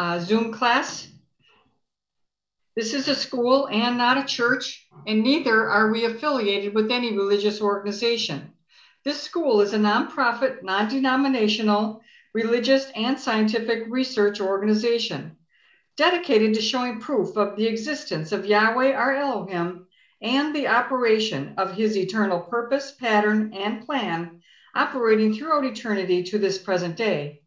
uh, Zoom class. This is a school and not a church, and neither are we affiliated with any religious organization. This school is a nonprofit, non denominational, religious, and scientific research organization dedicated to showing proof of the existence of Yahweh our Elohim and the operation of his eternal purpose, pattern, and plan operating throughout eternity to this present day.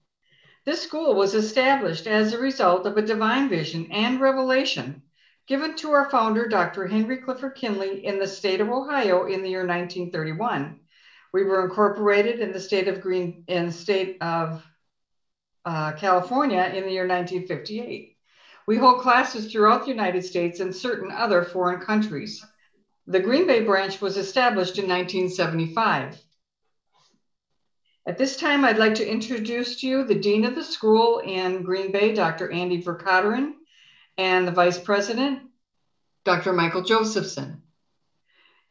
This school was established as a result of a divine vision and revelation given to our founder, Dr. Henry Clifford Kinley, in the state of Ohio in the year 1931. We were incorporated in the state of Green in state of uh, California in the year 1958. We hold classes throughout the United States and certain other foreign countries. The Green Bay branch was established in 1975. At this time, I'd like to introduce to you the Dean of the school in Green Bay, Dr. Andy Verkateren, and the Vice President, Dr. Michael Josephson.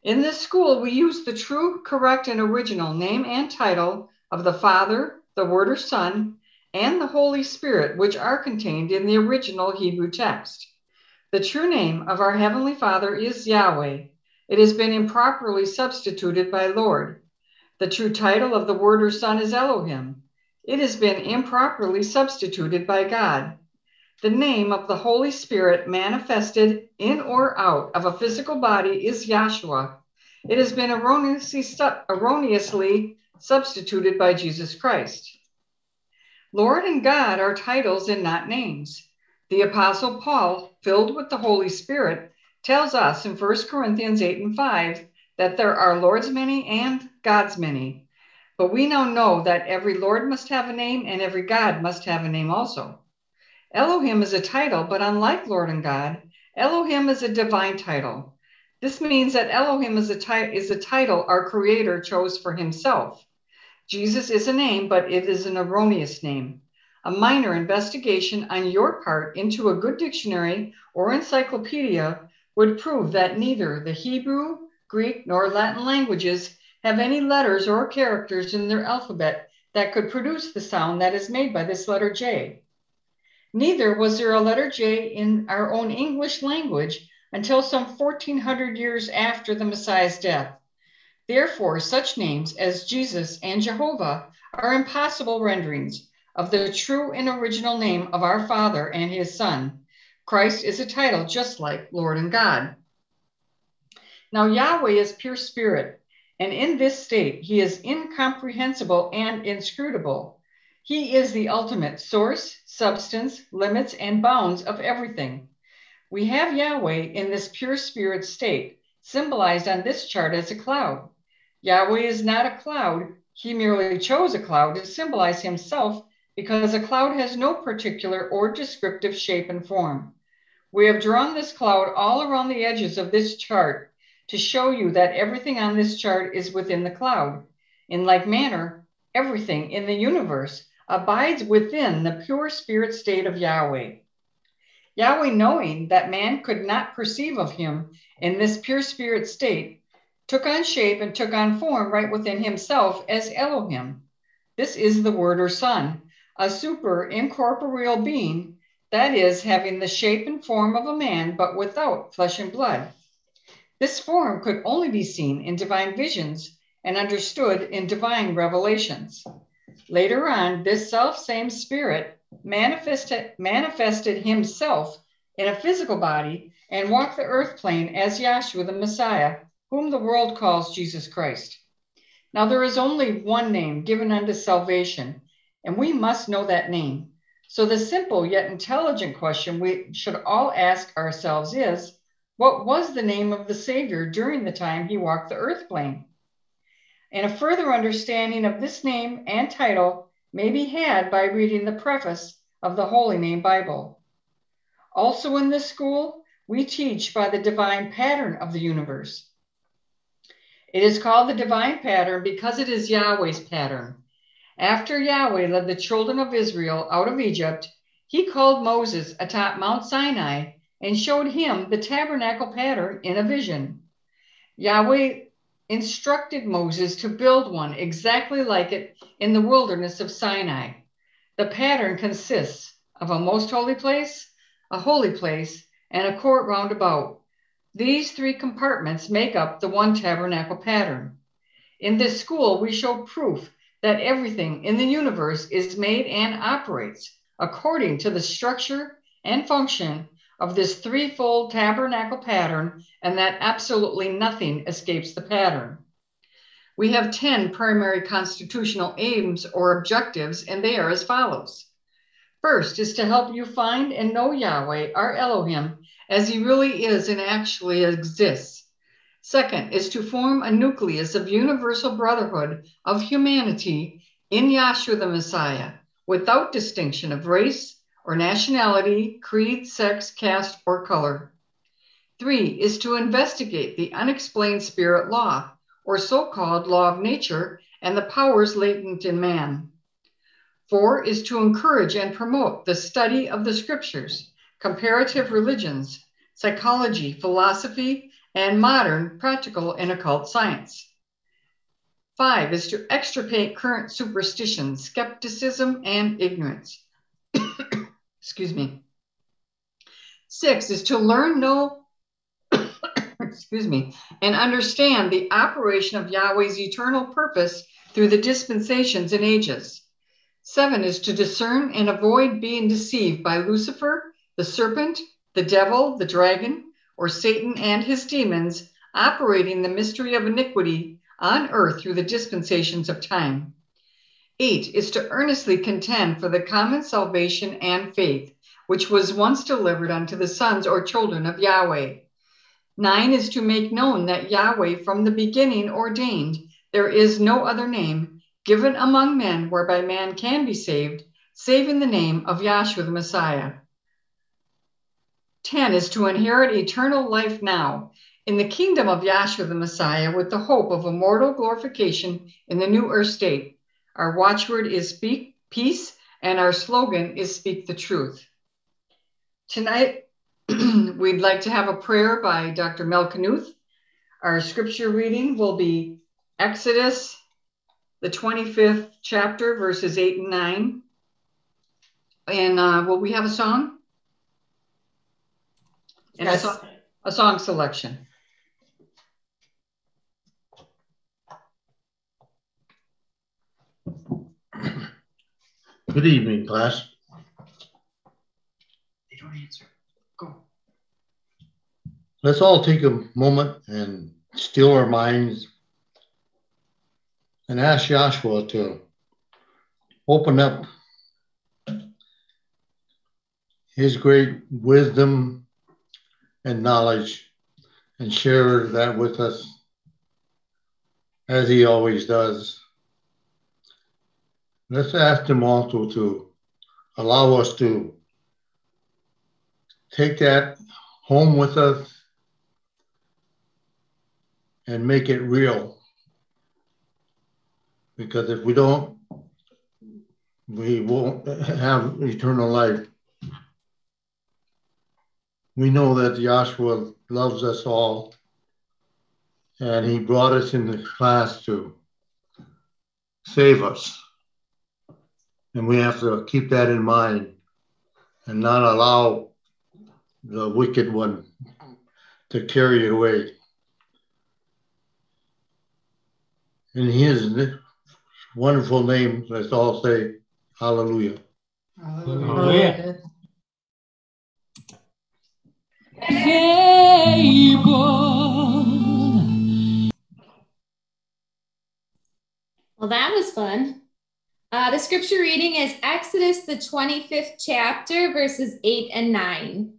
In this school, we use the true, correct, and original name and title of the Father, the Word or Son, and the Holy Spirit, which are contained in the original Hebrew text. The true name of our Heavenly Father is Yahweh. It has been improperly substituted by Lord. The true title of the Word or Son is Elohim. It has been improperly substituted by God. The name of the Holy Spirit manifested in or out of a physical body is Yahshua. It has been erroneously, erroneously substituted by Jesus Christ. Lord and God are titles and not names. The Apostle Paul, filled with the Holy Spirit, tells us in 1 Corinthians 8 and 5 that there are Lord's many and God's many. But we now know that every Lord must have a name and every God must have a name also. Elohim is a title, but unlike Lord and God, Elohim is a divine title. This means that Elohim is a, ti- is a title our Creator chose for Himself. Jesus is a name, but it is an erroneous name. A minor investigation on your part into a good dictionary or encyclopedia would prove that neither the Hebrew, Greek, nor Latin languages have any letters or characters in their alphabet that could produce the sound that is made by this letter J. Neither was there a letter J in our own English language until some 1400 years after the Messiah's death. Therefore, such names as Jesus and Jehovah are impossible renderings of the true and original name of our Father and his Son. Christ is a title just like Lord and God. Now, Yahweh is pure spirit, and in this state, he is incomprehensible and inscrutable. He is the ultimate source, substance, limits, and bounds of everything. We have Yahweh in this pure spirit state, symbolized on this chart as a cloud. Yahweh is not a cloud. He merely chose a cloud to symbolize himself because a cloud has no particular or descriptive shape and form. We have drawn this cloud all around the edges of this chart to show you that everything on this chart is within the cloud. In like manner, everything in the universe abides within the pure spirit state of Yahweh. Yahweh, knowing that man could not perceive of him in this pure spirit state, took on shape and took on form right within himself as Elohim. This is the Word or Son, a super incorporeal being, that is, having the shape and form of a man, but without flesh and blood. This form could only be seen in divine visions and understood in divine revelations. Later on, this self same spirit manifested, manifested himself in a physical body and walked the earth plane as Yahshua the Messiah whom the world calls Jesus Christ. Now, there is only one name given unto salvation, and we must know that name. So, the simple yet intelligent question we should all ask ourselves is what was the name of the Savior during the time he walked the earth plane? And a further understanding of this name and title may be had by reading the preface of the Holy Name Bible. Also, in this school, we teach by the divine pattern of the universe. It is called the divine pattern because it is Yahweh's pattern. After Yahweh led the children of Israel out of Egypt, he called Moses atop Mount Sinai and showed him the tabernacle pattern in a vision. Yahweh instructed Moses to build one exactly like it in the wilderness of Sinai. The pattern consists of a most holy place, a holy place, and a court round about. These three compartments make up the one tabernacle pattern. In this school, we show proof that everything in the universe is made and operates according to the structure and function of this threefold tabernacle pattern, and that absolutely nothing escapes the pattern. We have 10 primary constitutional aims or objectives, and they are as follows. First is to help you find and know Yahweh, our Elohim, as he really is and actually exists. Second is to form a nucleus of universal brotherhood of humanity in Yahshua the Messiah, without distinction of race or nationality, creed, sex, caste, or color. Three is to investigate the unexplained spirit law, or so called law of nature, and the powers latent in man. Four is to encourage and promote the study of the scriptures, comparative religions, psychology, philosophy, and modern practical and occult science. Five is to extirpate current superstitions, skepticism, and ignorance. Excuse me. Six is to learn, know, excuse me, and understand the operation of Yahweh's eternal purpose through the dispensations and ages. Seven is to discern and avoid being deceived by Lucifer, the serpent, the devil, the dragon, or Satan and his demons operating the mystery of iniquity on earth through the dispensations of time. Eight is to earnestly contend for the common salvation and faith, which was once delivered unto the sons or children of Yahweh. Nine is to make known that Yahweh from the beginning ordained there is no other name given among men whereby man can be saved, save in the name of Yahshua the Messiah. 10 is to inherit eternal life now in the kingdom of Yahshua the Messiah with the hope of immortal glorification in the new earth state. Our watchword is speak peace, and our slogan is speak the truth. Tonight, we'd like to have a prayer by Dr. Mel Knuth. Our scripture reading will be Exodus, the 25th chapter, verses 8 and 9. And uh, will we have a song? And yes. a, song, a song selection. Good evening, class. They don't answer. Go. Let's all take a moment and still our minds and ask Yahshua to open up his great wisdom and knowledge and share that with us as he always does. Let's ask him also to allow us to take that home with us and make it real. Because if we don't, we won't have eternal life. We know that Yahshua loves us all, and he brought us in the class to save us. And we have to keep that in mind and not allow the wicked one to carry it away. In his wonderful name, let's all say hallelujah. Hallelujah. Well, that was fun. Uh, the scripture reading is Exodus, the 25th chapter, verses 8 and 9.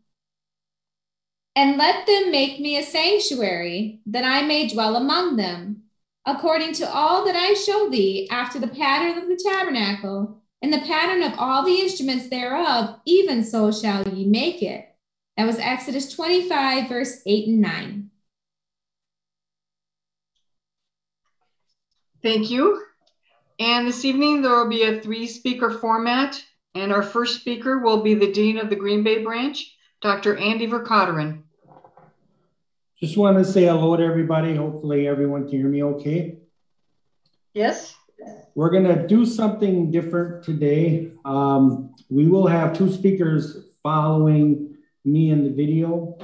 And let them make me a sanctuary, that I may dwell among them, according to all that I show thee, after the pattern of the tabernacle, and the pattern of all the instruments thereof, even so shall ye make it. That was Exodus 25, verse 8 and 9. Thank you. And this evening, there will be a three speaker format. And our first speaker will be the Dean of the Green Bay branch, Dr. Andy Verkotterin. Just want to say hello to everybody. Hopefully, everyone can hear me okay. Yes. we're gonna do something different today. Um, we will have two speakers following me in the video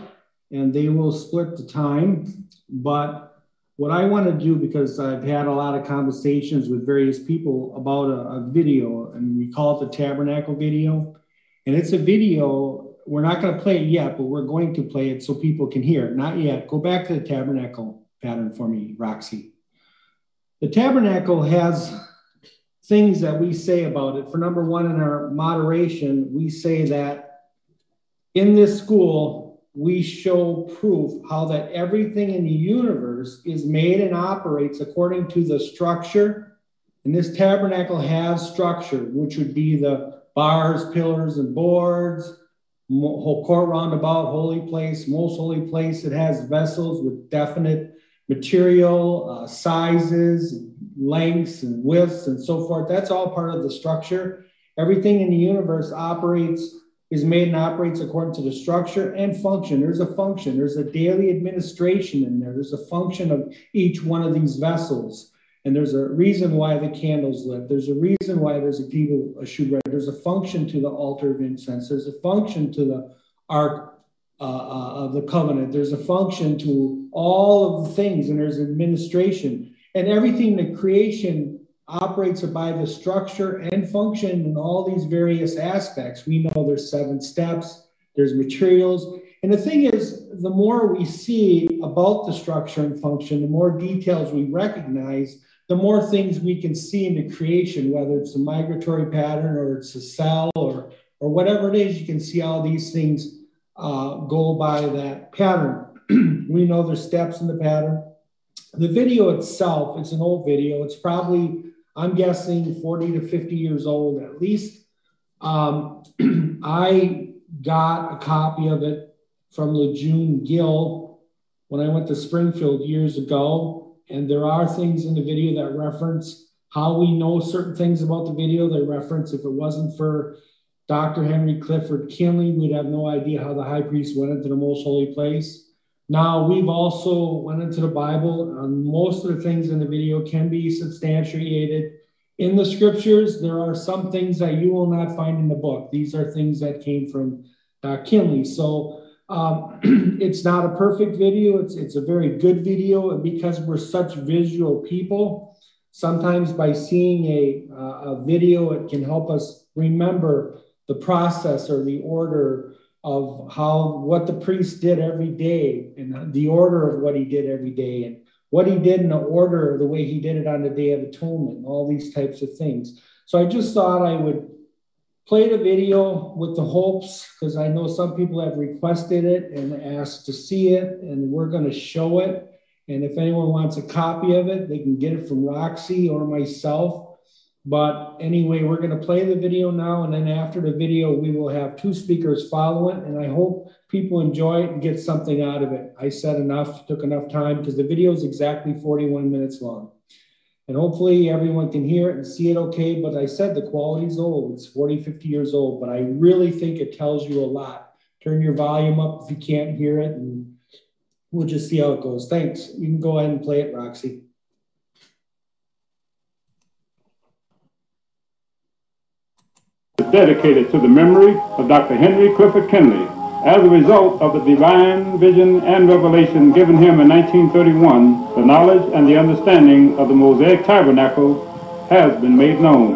and they will split the time. But what I want to do, because I've had a lot of conversations with various people about a, a video, and we call it the Tabernacle video. And it's a video, we're not going to play it yet, but we're going to play it so people can hear. Not yet. Go back to the Tabernacle pattern for me, Roxy. The Tabernacle has things that we say about it. For number one, in our moderation, we say that in this school, we show proof how that everything in the universe is made and operates according to the structure. And this tabernacle has structure, which would be the bars, pillars, and boards, whole court roundabout, holy place, most holy place. It has vessels with definite material, uh, sizes, lengths, and widths, and so forth. That's all part of the structure. Everything in the universe operates is made and operates according to the structure and function. There's a function, there's a daily administration in there, there's a function of each one of these vessels. And there's a reason why the candles lit. There's a reason why there's a people a shewbread. There's a function to the altar of incense. There's a function to the ark uh, uh, of the covenant. There's a function to all of the things, and there's administration. And everything the creation operates by the structure and function in all these various aspects. We know there's seven steps, there's materials. And the thing is, the more we see about the structure and function, the more details we recognize, the more things we can see in the creation, whether it's a migratory pattern or it's a cell or, or whatever it is, you can see all these things uh, go by that pattern. we know there's steps in the pattern. The video itself, it's an old video. It's probably I'm guessing 40 to 50 years old at least. Um, I got a copy of it from Lejeune Gill when I went to Springfield years ago. And there are things in the video that reference how we know certain things about the video. They reference if it wasn't for Dr. Henry Clifford Kinley, we'd have no idea how the high priest went into the most holy place. Now we've also went into the Bible. and most of the things in the video can be substantiated in the scriptures. There are some things that you will not find in the book. These are things that came from Kinley. So um, it's not a perfect video. It's it's a very good video, and because we're such visual people, sometimes by seeing a uh, a video, it can help us remember the process or the order of how what the priest did every day and the order of what he did every day and what he did in the order the way he did it on the day of atonement all these types of things. So i just thought i would play the video with the hopes because i know some people have requested it and asked to see it and we're going to show it. And if anyone wants a copy of it they can get it from roxy or myself but anyway, we're going to play the video now, and then after the video, we will have two speakers follow it. And I hope people enjoy it and get something out of it. I said enough, took enough time because the video is exactly 41 minutes long. And hopefully everyone can hear it and see it okay. But I said the quality's old, it's 40, 50 years old, but I really think it tells you a lot. Turn your volume up if you can't hear it, and we'll just see how it goes. Thanks. You can go ahead and play it, Roxy. Dedicated to the memory of Dr. Henry Clifford Kinley as a result of the divine vision and revelation given him in 1931, the knowledge and the understanding of the Mosaic Tabernacle has been made known.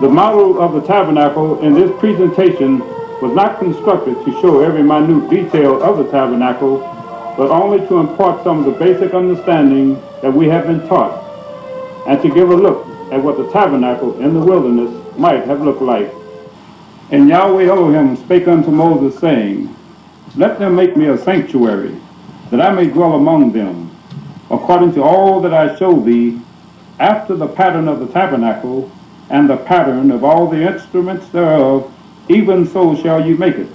The model of the tabernacle in this presentation was not constructed to show every minute detail of the tabernacle, but only to impart some of the basic understanding that we have been taught, and to give a look at what the tabernacle in the wilderness might have looked like. And Yahweh Elohim spake unto Moses, saying, Let them make me a sanctuary, that I may dwell among them, according to all that I show thee, after the pattern of the tabernacle, and the pattern of all the instruments thereof, even so shall you make it.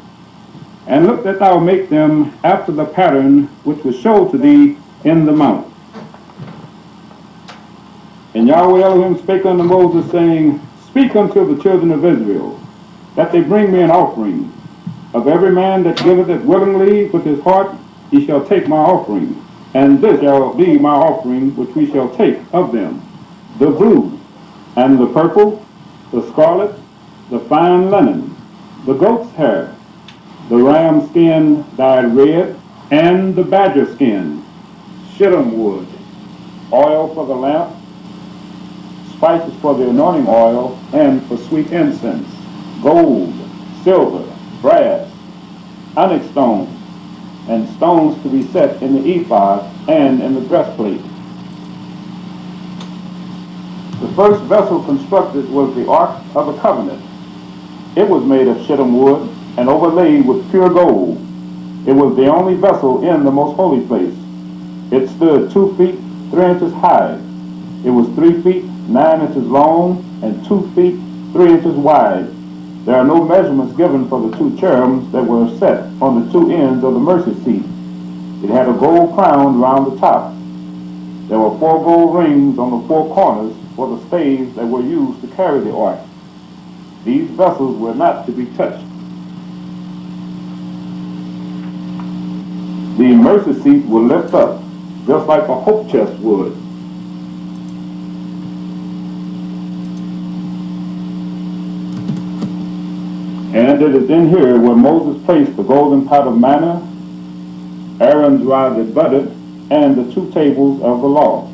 And look that thou make them after the pattern which was showed to thee in the mount. And Yahweh Elohim spake unto Moses, saying, Speak unto the children of Israel, that they bring me an offering. Of every man that giveth it willingly with his heart, he shall take my offering. And this shall be my offering which we shall take of them. The blue, and the purple, the scarlet, the fine linen, the goat's hair, the ram skin dyed red, and the badger skin, shittim wood, oil for the lamp, spices for the anointing oil, and for sweet incense, gold, silver, brass, onyx stones, and stones to be set in the ephod and in the breastplate. The first vessel constructed was the Ark of the Covenant. It was made of shittim wood and overlaid with pure gold. It was the only vessel in the most holy place. It stood two feet three inches high. It was three feet nine inches long and two feet three inches wide. There are no measurements given for the two cherubims that were set on the two ends of the mercy seat. It had a gold crown around the top. There were four gold rings on the four corners for the staves that were used to carry the ark. These vessels were not to be touched. The mercy seat will lift up, just like a hope chest would. And it is in here where Moses placed the golden pot of manna, Aaron's rod that budded, and the two tables of the law.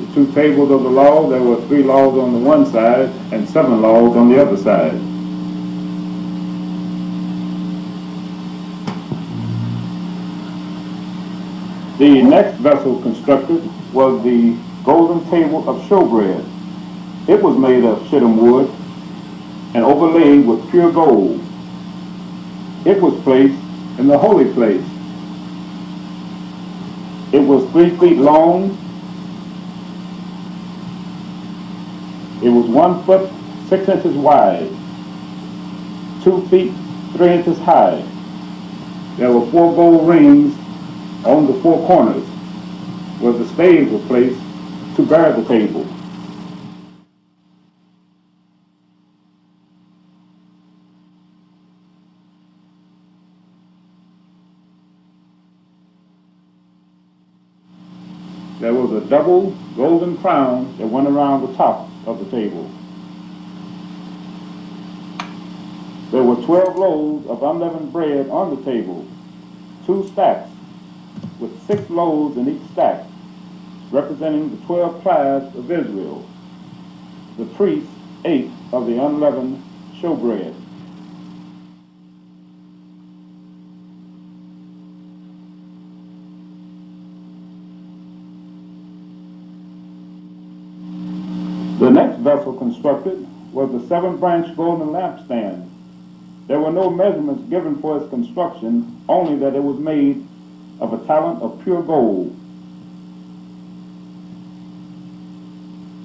The two tables of the law, there were three laws on the one side and seven laws on the other side. The next vessel constructed was the golden table of showbread. It was made of shittim wood and overlaid with pure gold. It was placed in the holy place. It was three feet long. It was one foot six inches wide, two feet three inches high. There were four gold rings on the four corners where the staves were placed to bear the table. There was a double golden crown that went around the top of the table. There were 12 loaves of unleavened bread on the table, two stacks, with six loaves in each stack, representing the 12 tribes of Israel. The priests ate of the unleavened showbread. The next vessel constructed was the seven branch golden lampstand. There were no measurements given for its construction, only that it was made of a talent of pure gold.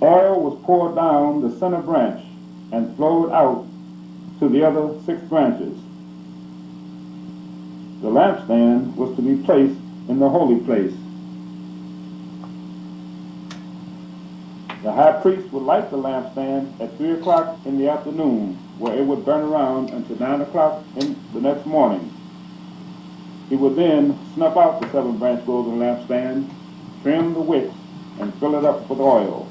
Oil was poured down the center branch and flowed out to the other six branches. The lampstand was to be placed in the holy place. The high priest would light the lampstand at 3 o'clock in the afternoon, where it would burn around until 9 o'clock in the next morning. He would then snuff out the seven branch golden lampstand, trim the wick, and fill it up with oil.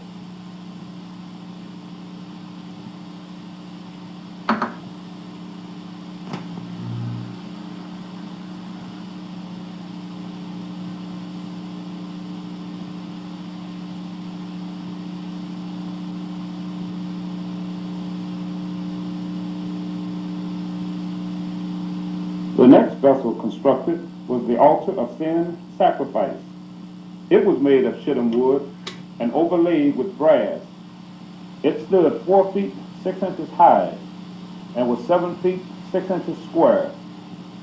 The next vessel constructed was the altar of sin sacrifice. It was made of shittim wood and overlaid with brass. It stood four feet six inches high and was seven feet six inches square.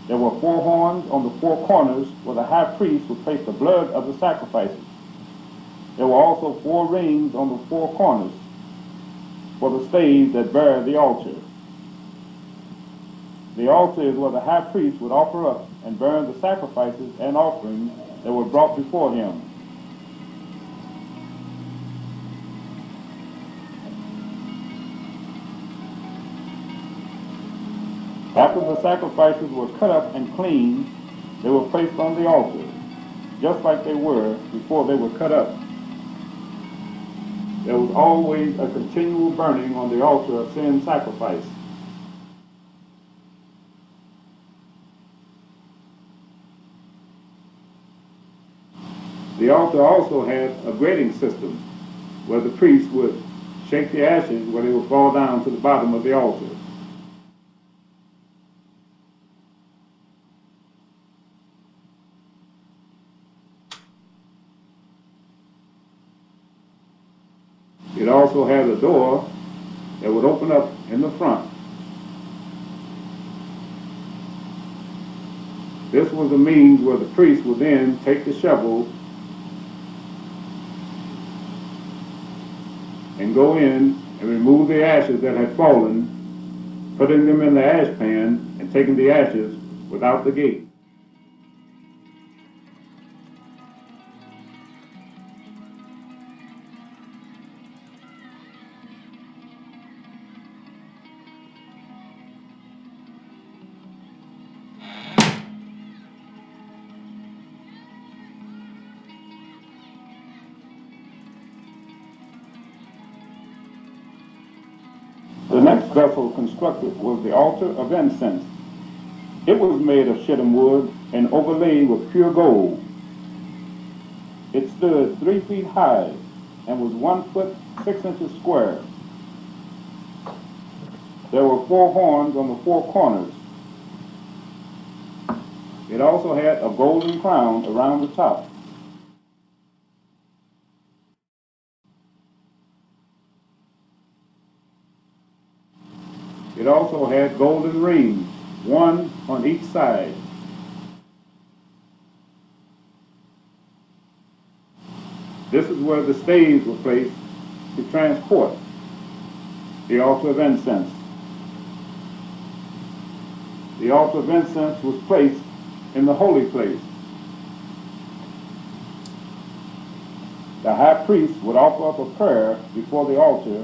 There were four horns on the four corners where the high priest would place the blood of the sacrifices. There were also four rings on the four corners for the staves that bear the altar. The altar is where the high priest would offer up and burn the sacrifices and offerings that were brought before him. After the sacrifices were cut up and cleaned, they were placed on the altar, just like they were before they were cut up. There was always a continual burning on the altar of sin sacrifice. The altar also had a grating system where the priest would shake the ashes where they would fall down to the bottom of the altar. It also had a door that would open up in the front. This was a means where the priest would then take the shovel and go in and remove the ashes that had fallen, putting them in the ash pan and taking the ashes without the gate. Constructed was the altar of incense. It was made of shittim wood and overlaid with pure gold. It stood three feet high and was one foot six inches square. There were four horns on the four corners. It also had a golden crown around the top. It also had golden rings, one on each side. This is where the staves were placed to transport the altar of incense. The altar of incense was placed in the holy place. The high priest would offer up a prayer before the altar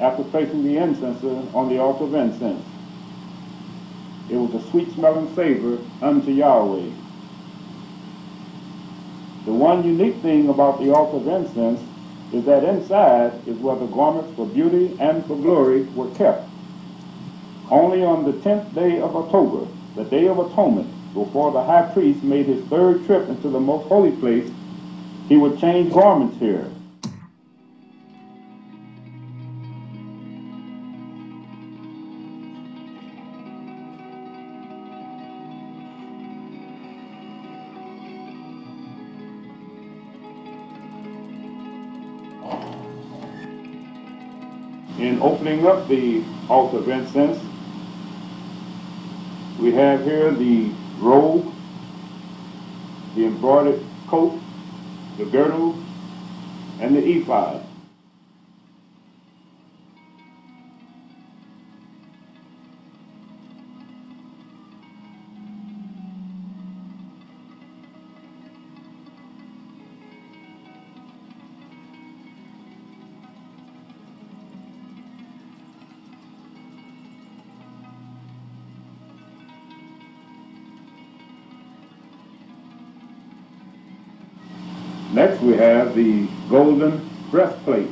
after placing the incense on the altar of incense. It was a sweet smelling savor unto Yahweh. The one unique thing about the altar of incense is that inside is where the garments for beauty and for glory were kept. Only on the tenth day of October, the day of atonement, before the high priest made his third trip into the most holy place, he would change garments here. In opening up the altar of incense, we have here the robe, the embroidered coat, the girdle, and the ephod. The golden breastplate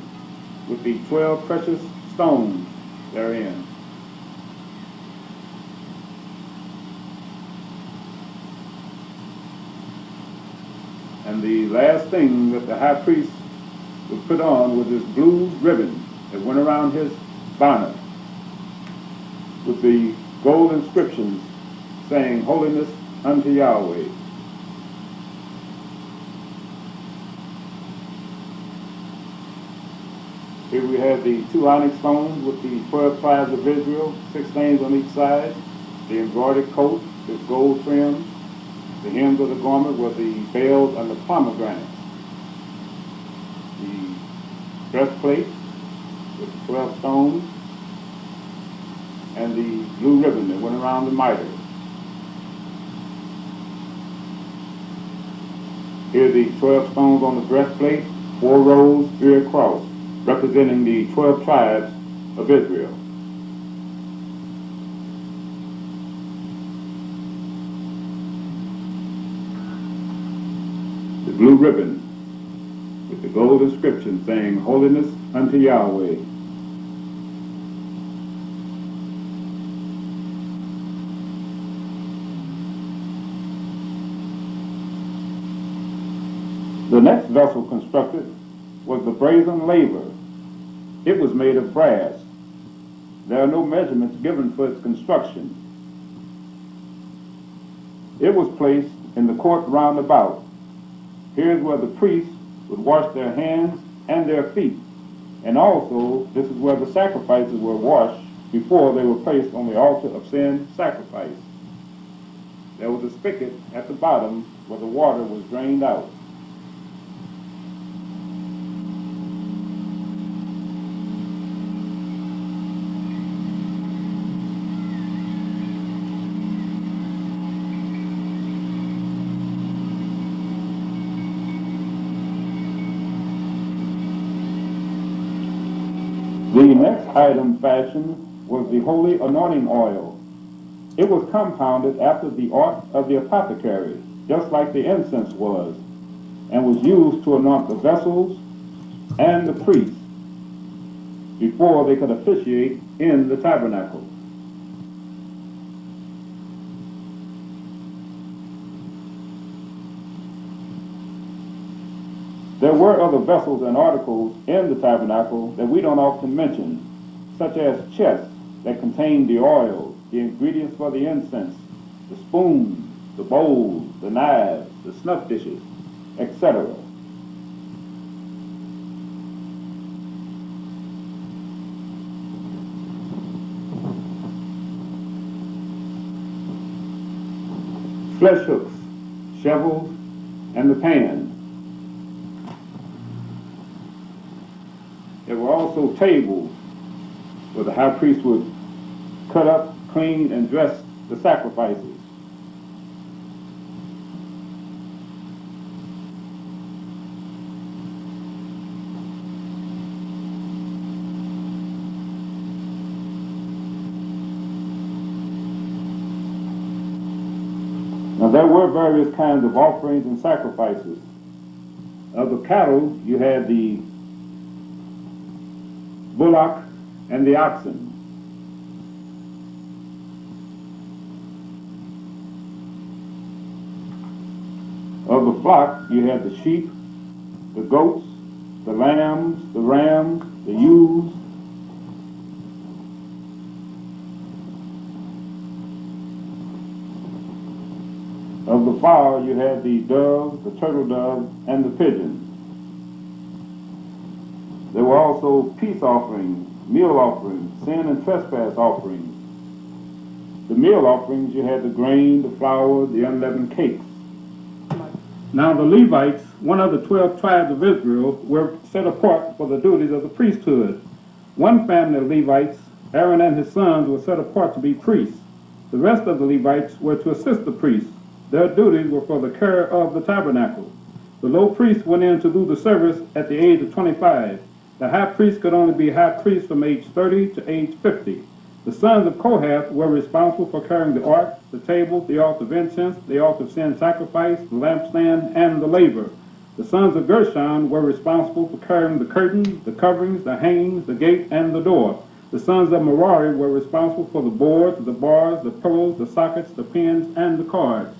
with the 12 precious stones therein. And the last thing that the high priest would put on was this blue ribbon that went around his bonnet with the gold inscriptions saying, Holiness unto Yahweh. We have the two onyx stones with the 12 tribes of Israel, six names on each side, the embroidered coat with gold trim, the hems of the garment were the bells and the pomegranates, the breastplate with the 12 stones, and the blue ribbon that went around the mitre. Here are the 12 stones on the breastplate, four rows, three across representing the 12 tribes of Israel. The blue ribbon with the gold inscription saying, Holiness unto Yahweh. The next vessel constructed was the brazen laver it was made of brass. There are no measurements given for its construction. It was placed in the court round about. Here's where the priests would wash their hands and their feet. And also, this is where the sacrifices were washed before they were placed on the altar of sin sacrifice. There was a spigot at the bottom where the water was drained out. The next item fashioned was the holy anointing oil. It was compounded after the art of the apothecary, just like the incense was, and was used to anoint the vessels and the priests before they could officiate in the tabernacle. There were other vessels and articles in the tabernacle that we don't often mention, such as chests that contained the oil, the ingredients for the incense, the spoons, the bowls, the knives, the snuff dishes, etc. Flesh hooks, shovels, and the pan. There were also tables where the high priest would cut up, clean, and dress the sacrifices. Now there were various kinds of offerings and sacrifices. Of the cattle, you had the bullock and the oxen. Of the flock, you had the sheep, the goats, the lambs, the rams, the ewes. Of the fowl, you had the dove, the turtle dove, and the pigeon. There were also peace offerings, meal offerings, sin and trespass offerings. The meal offerings, you had the grain, the flour, the unleavened cakes. Now the Levites, one of the twelve tribes of Israel, were set apart for the duties of the priesthood. One family of Levites, Aaron and his sons, were set apart to be priests. The rest of the Levites were to assist the priests. Their duties were for the care of the tabernacle. The low priest went in to do the service at the age of 25. The high priest could only be high priest from age 30 to age 50. The sons of Kohath were responsible for carrying the ark, the table, the altar of incense, the altar of sin sacrifice, the lampstand, and the laver. The sons of Gershon were responsible for carrying the curtains, the coverings, the hangings, the gate, and the door. The sons of Merari were responsible for the boards, the bars, the pillars, the sockets, the pins, and the cards.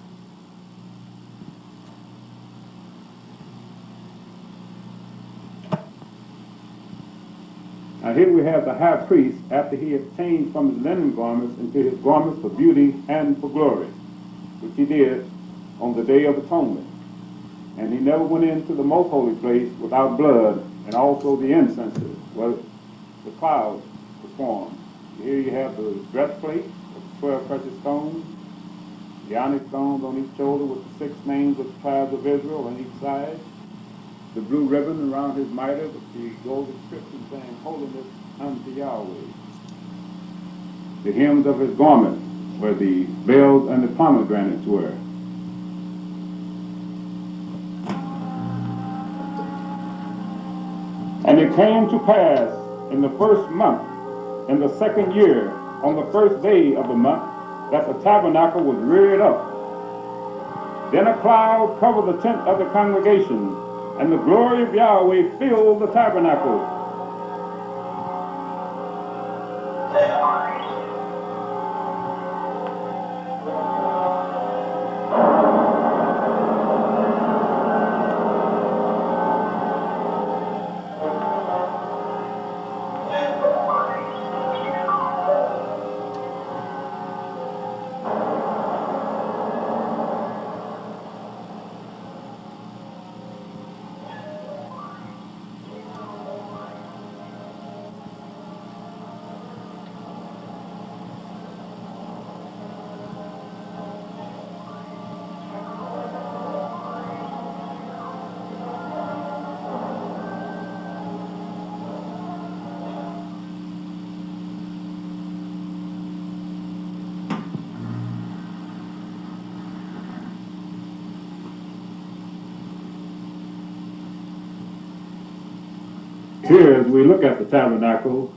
Now here we have the high priest after he had changed from his linen garments into his garments for beauty and for glory, which he did on the Day of Atonement. And he never went into the most holy place without blood and also the incenses where the clouds performed. Here you have the breastplate of 12 precious stones, the onyx stones on each shoulder with the six names of the tribes of Israel on each side, the blue ribbon around his mitre the gold inscription saying, Holiness unto Yahweh. The hems of his garment where the bells and the pomegranates were. And it came to pass in the first month, in the second year, on the first day of the month, that the tabernacle was reared up. Then a cloud covered the tent of the congregation, and the glory of Yahweh filled the tabernacle. We look at the tabernacle,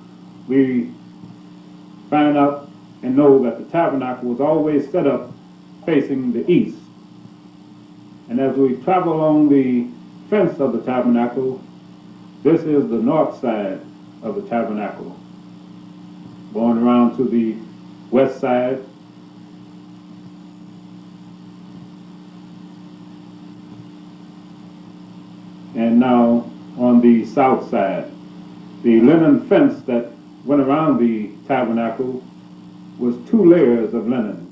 we find out and know that the tabernacle was always set up facing the east. And as we travel along the fence of the tabernacle, this is the north side of the tabernacle. Going around to the west side, and now on the south side. The linen fence that went around the tabernacle was two layers of linen.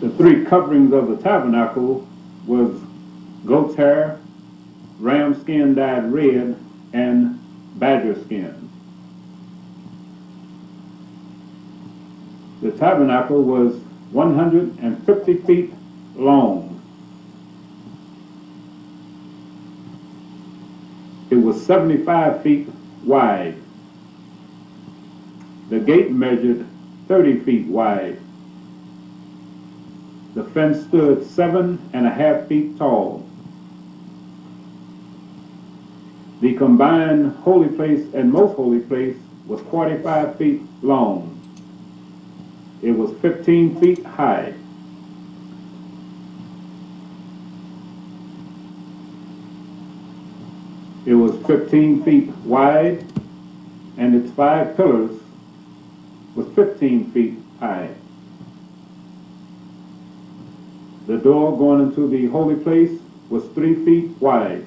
The three coverings of the tabernacle was goat's hair, ram skin dyed red, and badger skin. The tabernacle was 150 feet long. It was 75 feet wide. The gate measured 30 feet wide. The fence stood seven and a half feet tall. The combined holy place and most holy place was 45 feet long. It was 15 feet high. It was 15 feet wide, and its five pillars was 15 feet high. The door going into the holy place was three feet wide.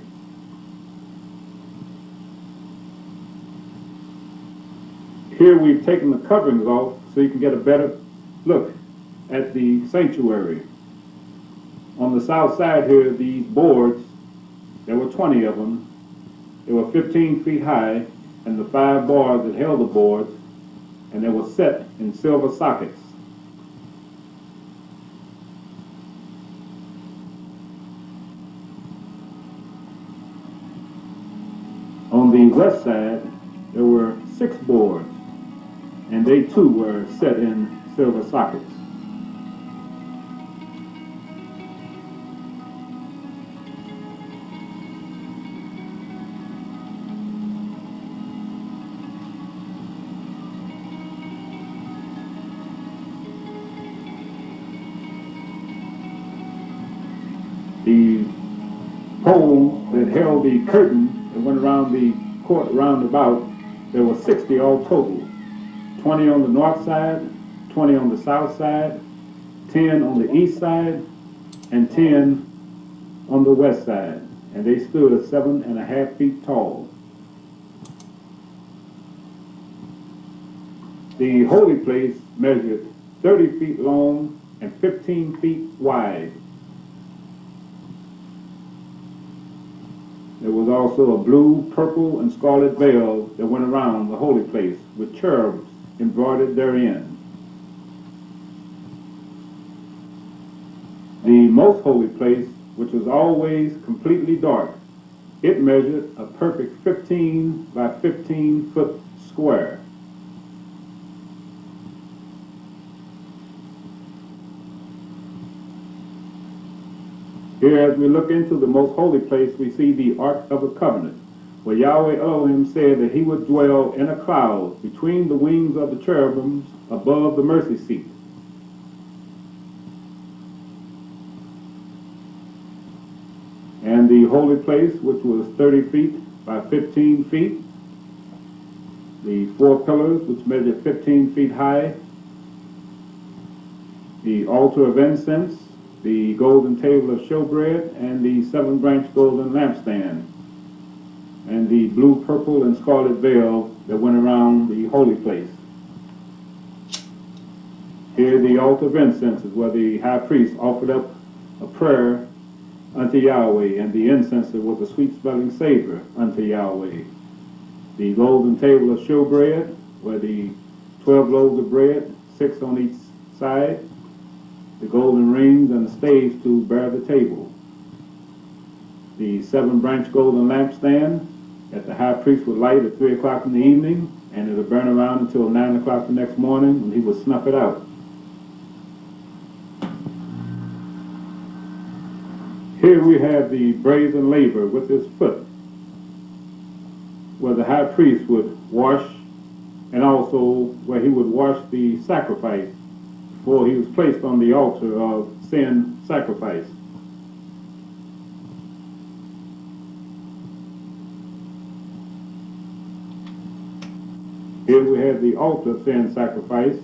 Here we've taken the coverings off so you can get a better look at the sanctuary. On the south side here, these boards, there were 20 of them. They were 15 feet high, and the five bars that held the boards, and they were set in silver sockets. On the west side, there were six boards, and they too were set in silver sockets. The pole that held the curtain that went around the court roundabout, there were 60 all total. 20 on the north side, 20 on the south side, 10 on the east side, and 10 on the west side. And they stood at seven and a half feet tall. The holy place measured 30 feet long and 15 feet wide. There was also a blue, purple, and scarlet veil that went around the holy place with cherubs embroidered therein. The most holy place, which was always completely dark, it measured a perfect 15 by 15 foot square. Here, as we look into the most holy place, we see the Ark of the Covenant, where Yahweh Elohim said that he would dwell in a cloud between the wings of the cherubims above the mercy seat. And the holy place, which was 30 feet by 15 feet, the four pillars, which measured 15 feet high, the altar of incense, the golden table of showbread, and the seven branch golden lampstand, and the blue, purple, and scarlet veil that went around the holy place. Here, the altar of incense is where the high priest offered up a prayer unto Yahweh, and the incense was a sweet smelling savor unto Yahweh. The golden table of showbread, where the twelve loaves of bread, six on each side, the golden rings and the staves to bear the table. The seven branch golden lampstand that the high priest would light at three o'clock in the evening, and it would burn around until nine o'clock the next morning when he would snuff it out. Here we have the brazen laver with his foot, where the high priest would wash, and also where he would wash the sacrifice before he was placed on the altar of sin sacrifice. Here we have the altar of sin sacrifice,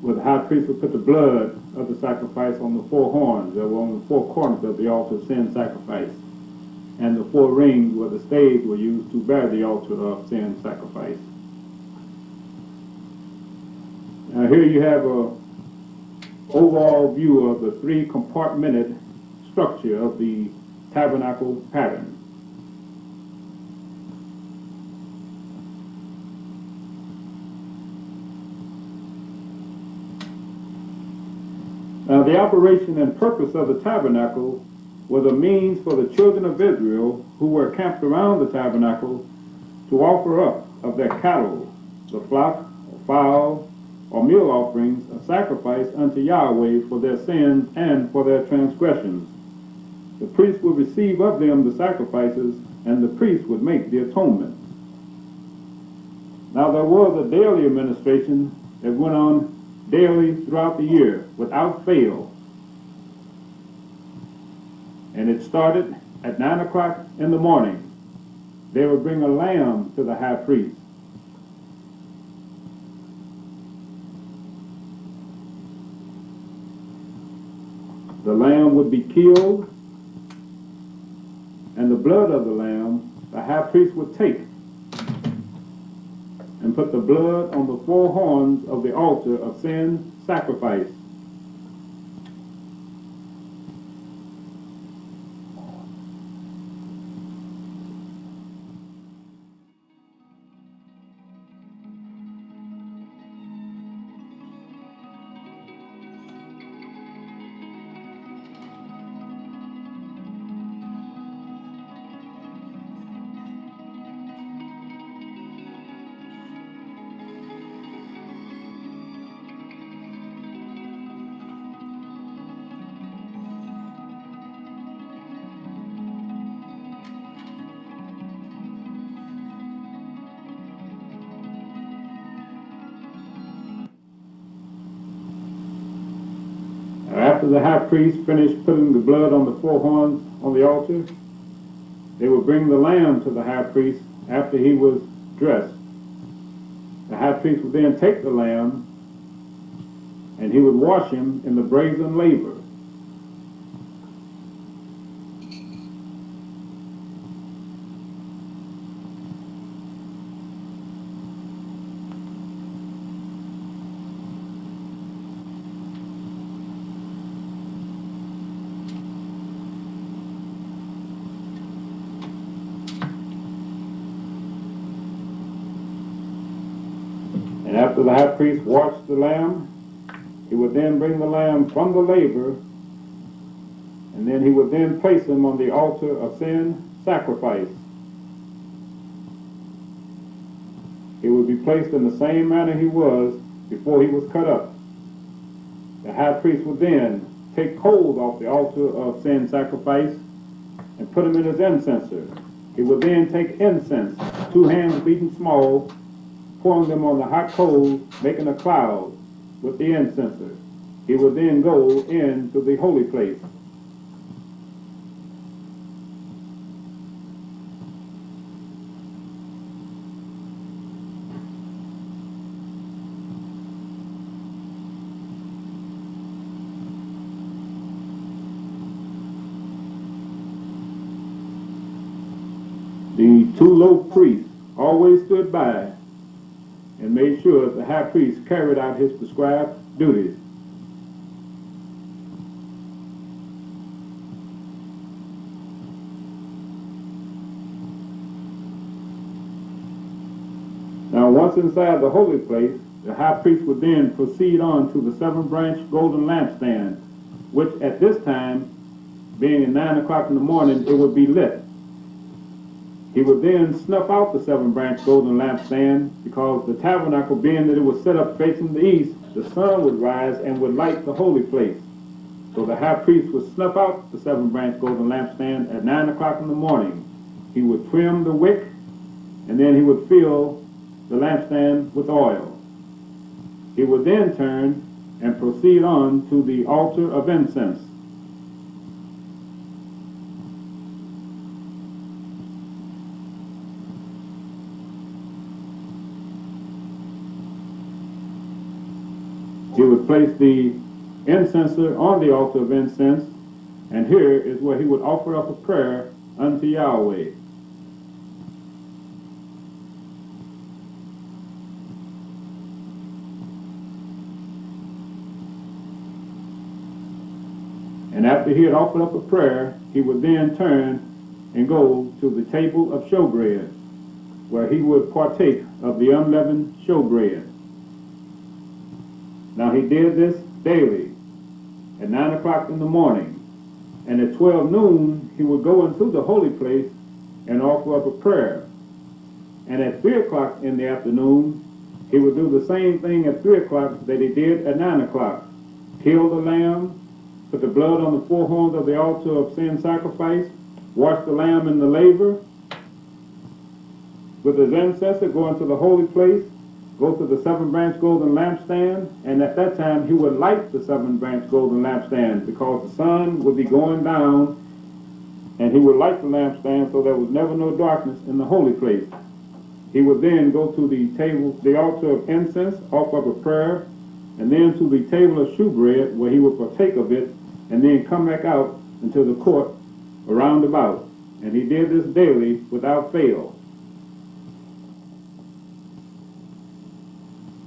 where the high priest would put the blood of the sacrifice on the four horns that were on the four corners of the altar of sin sacrifice, and the four rings where the staves were used to bear the altar of sin sacrifice. Now here you have a overall view of the three compartmented structure of the tabernacle pattern. Now, the operation and purpose of the tabernacle was a means for the children of Israel who were camped around the tabernacle to offer up of their cattle, the flock, or fowl, or meal offerings, a sacrifice unto Yahweh for their sins and for their transgressions. The priest would receive of them the sacrifices, and the priest would make the atonement. Now there was a daily administration that went on daily throughout the year without fail. And it started at 9 o'clock in the morning. They would bring a lamb to the high priest. The lamb would be killed, and the blood of the lamb the high priest would take and put the blood on the four horns of the altar of sin sacrifice. Priest finished putting the blood on the four horns on the altar, they would bring the lamb to the high priest after he was dressed. The high priest would then take the lamb and he would wash him in the brazen laver. And after the high priest washed the lamb, he would then bring the lamb from the laver, and then he would then place him on the altar of sin sacrifice. He would be placed in the same manner he was before he was cut up. The high priest would then take coals off the altar of sin sacrifice and put them in his incenser. He would then take incense, two hands beaten small, pouring them on the hot coals, making a cloud with the incenser. He would then go into the holy place. The two low priests always stood by and made sure the high priest carried out his prescribed duties. Now, once inside the holy place, the high priest would then proceed on to the seven branch golden lampstand, which at this time, being at nine o'clock in the morning, it would be lit. He would then snuff out the seven branch golden lampstand because the tabernacle, being that it was set up facing the east, the sun would rise and would light the holy place. So the high priest would snuff out the seven branch golden lampstand at nine o'clock in the morning. He would trim the wick and then he would fill the lampstand with oil. He would then turn and proceed on to the altar of incense. He would place the incenser on the altar of incense, and here is where he would offer up a prayer unto Yahweh. And after he had offered up a prayer, he would then turn and go to the table of showbread, where he would partake of the unleavened showbread. Now he did this daily at 9 o'clock in the morning. And at 12 noon, he would go into the holy place and offer up a prayer. And at 3 o'clock in the afternoon, he would do the same thing at 3 o'clock that he did at 9 o'clock. Kill the lamb, put the blood on the four horns of the altar of sin sacrifice, wash the lamb in the laver. With his incenser, go into the holy place, go to the seven branch golden lampstand, and at that time he would light the seven branch golden lampstand because the sun would be going down, and he would light the lampstand so there was never no darkness in the holy place. He would then go to the table, the altar of incense, offer up a prayer, and then to the table of shewbread where he would partake of it, and then come back out into the court around about. And he did this daily without fail.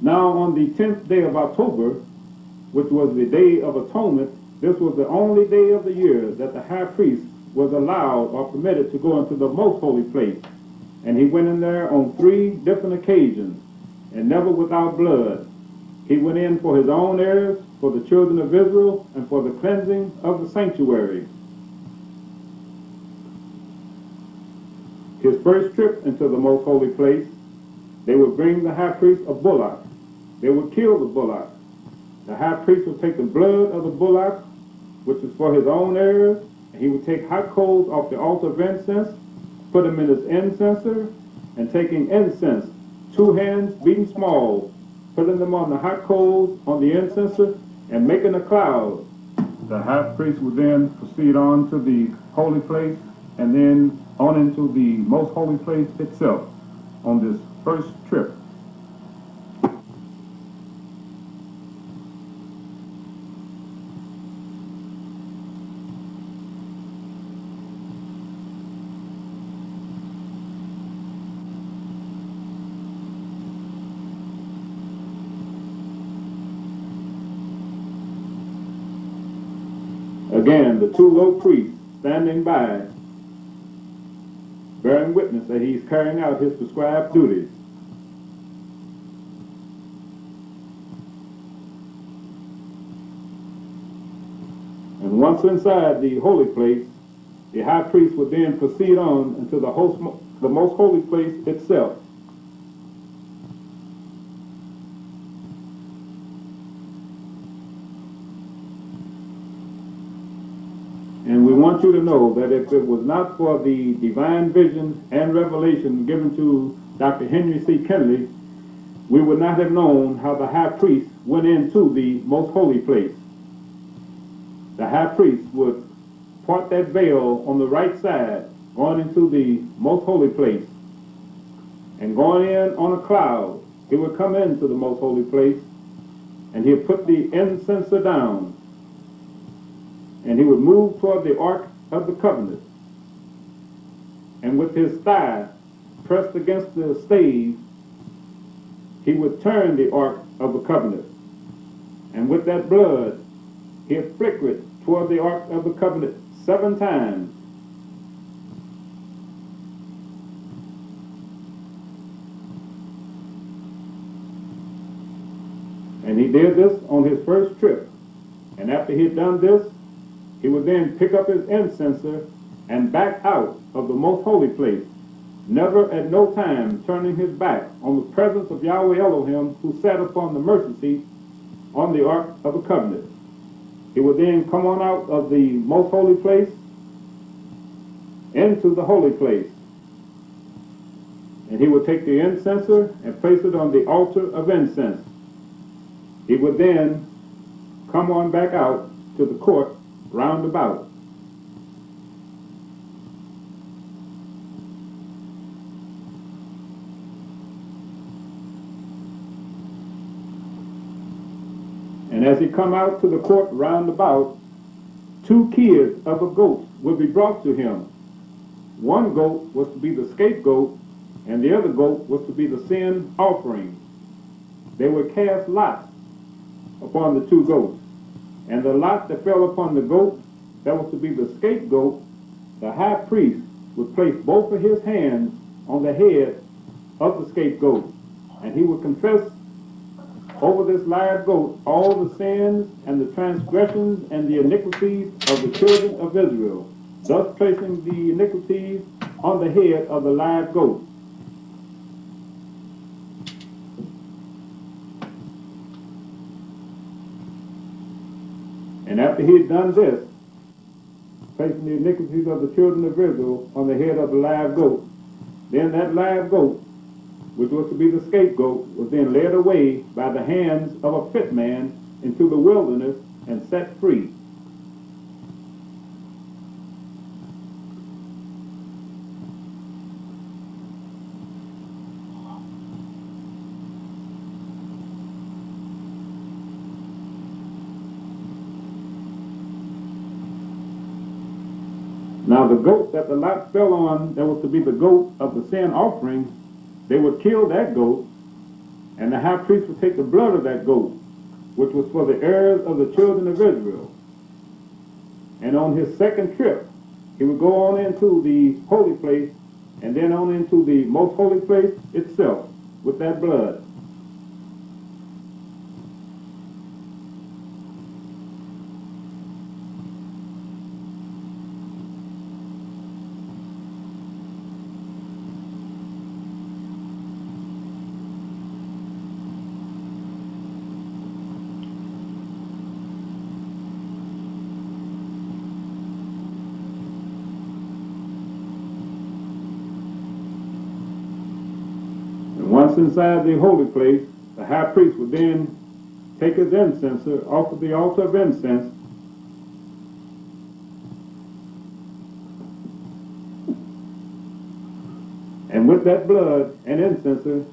Now, on the 10th day of October, which was the Day of Atonement, this was the only day of the year that the high priest was allowed or permitted to go into the most holy place. And he went in there on three different occasions, and never without blood. He went in for his own heirs, for the children of Israel, and for the cleansing of the sanctuary. His first trip into the most holy place, they would bring the high priest a bullock they would kill the bullock. The high priest would take the blood of the bullock, which is for his own heirs, and he would take hot coals off the altar of incense, put them in his incenser, and taking incense, two hands beaten small, putting them on the hot coals on the incenser, and making a cloud. The high priest would then proceed on to the holy place, and then on into the most holy place itself on this first trip. Again, the two low priests standing by, bearing witness that he's carrying out his prescribed duties. And once inside the holy place, the high priest would then proceed on into the, host, the most holy place itself. Want you to know that if it was not for the divine vision and revelation given to Dr. Henry C. Kinley, we would not have known how the high priest went into the most holy place. The high priest would part that veil on the right side, going into the most holy place, and going in on a cloud. He would come into the most holy place, and he'd put the incenser down, and he would move toward the ark of the covenant, and with his thigh pressed against the stave, he would turn the ark of the covenant, and with that blood, he'd flicker it toward the ark of the covenant seven times. And he did this on his first trip. And after he had done this, he would then pick up his incenser and back out of the most holy place, never at no time turning his back on the presence of Yahweh Elohim who sat upon the mercy seat on the Ark of the Covenant. He would then come on out of the most holy place into the holy place. And he would take the incenser and place it on the altar of incense. He would then come on back out to the court round about. And as he come out to the court round about, two kids of a goat would be brought to him. One goat was to be the scapegoat, and the other goat was to be the sin offering. They would cast lots upon the two goats. And the lot that fell upon the goat that was to be the scapegoat, the high priest would place both of his hands on the head of the scapegoat, and he would confess over this live goat all the sins and the transgressions and the iniquities of the children of Israel, thus placing the iniquities on the head of the live goat. And after he had done this, placing the iniquities of the children of Israel on the head of the live goat, then that live goat, which was to be the scapegoat, was then led away by the hands of a fit man into the wilderness and set free. Now the goat that the lot fell on, that was to be the goat of the sin offering, they would kill that goat, and the high priest would take the blood of that goat, which was for the heirs of the children of Israel. And on his second trip, he would go on into the holy place, and then on into the most holy place itself with that blood. And once inside the holy place, the high priest would then take his incenser off of the altar of incense and with that blood and incenser,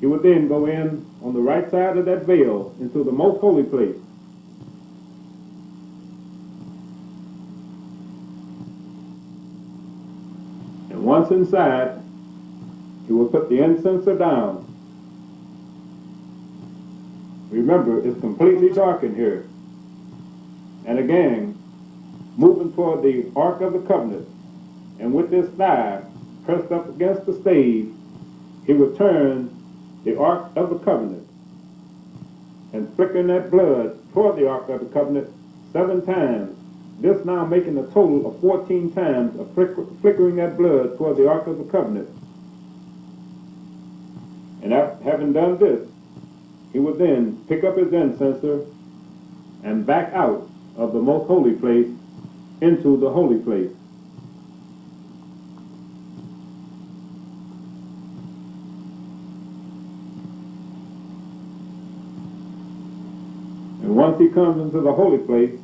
he would then go in on the right side of that veil into the most holy place. And once inside, he will put the incenser down. Remember, it's completely dark in here. And again, moving toward the Ark of the Covenant, and with his thigh pressed up against the stave, he would turn the Ark of the Covenant and flickering that blood toward the Ark of the Covenant seven times. This now making a total of 14 times of flickering that blood toward the Ark of the Covenant. And having done this, he would then pick up his incenser and back out of the most holy place into the holy place. And once he comes into the holy place,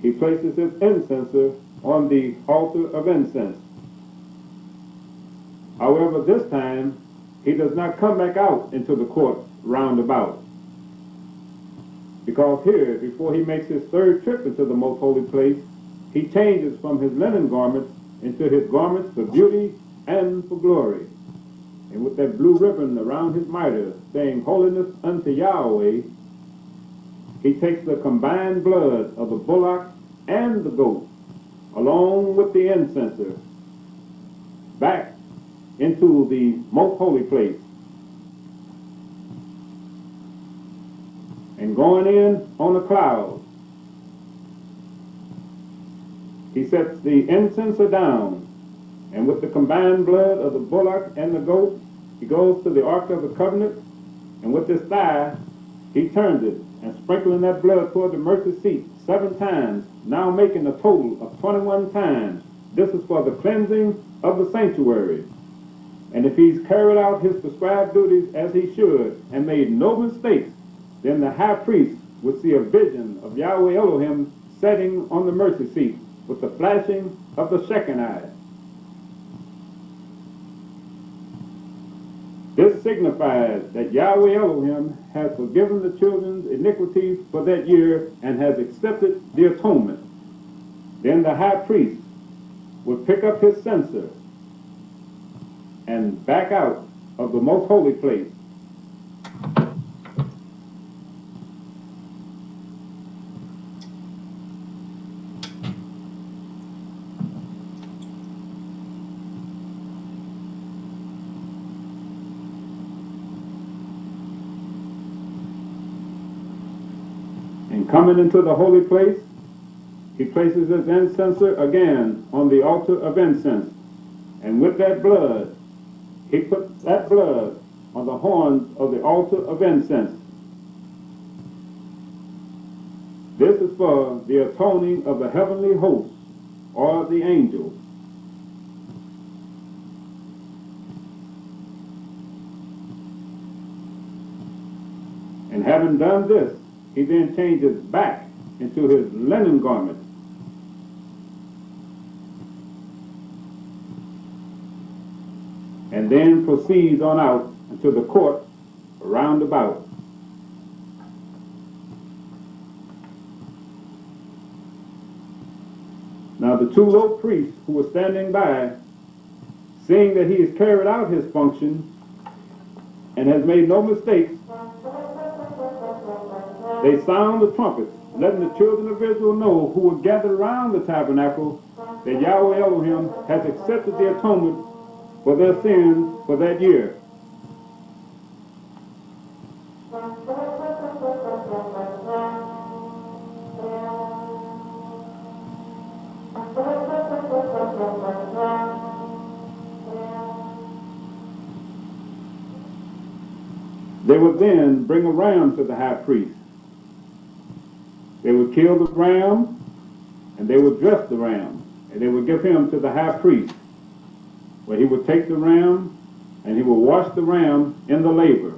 he places his incenser on the altar of incense. However, this time, he does not come back out into the court roundabout. Because here, before he makes his third trip into the most holy place, he changes from his linen garments into his garments for beauty and for glory. And with that blue ribbon around his mitre saying, Holiness unto Yahweh, he takes the combined blood of the bullock and the goat, along with the incenser, back into the most holy place. And going in on the cloud, he sets the incenser down, and with the combined blood of the bullock and the goat, he goes to the Ark of the Covenant, and with his thigh, he turns it, and sprinkling that blood toward the mercy seat seven times, now making a total of 21 times. This is for the cleansing of the sanctuary. And if he's carried out his prescribed duties as he should and made no mistakes, then the high priest would see a vision of Yahweh Elohim sitting on the mercy seat with the flashing of the Shekinah. This signifies that Yahweh Elohim has forgiven the children's iniquities for that year and has accepted the atonement. Then the high priest would pick up his censer and back out of the most holy place. And coming into the holy place, he places his incenser again on the altar of incense. And with that blood, he put that blood on the horns of the altar of incense. This is for the atoning of the heavenly hosts or the angels. And having done this, he then changes back into his linen garment. And then proceeds on out into the court round about. Now the two low priests who were standing by, seeing that he has carried out his function and has made no mistakes, they sound the trumpets, letting the children of Israel know who were gathered around the tabernacle that Yahweh Elohim has accepted the atonement for their sins for that year. They would then bring a ram to the high priest. They would kill the ram, and they would dress the ram, and they would give him to the high priest, where he would take the ram, and he would wash the ram in the laver.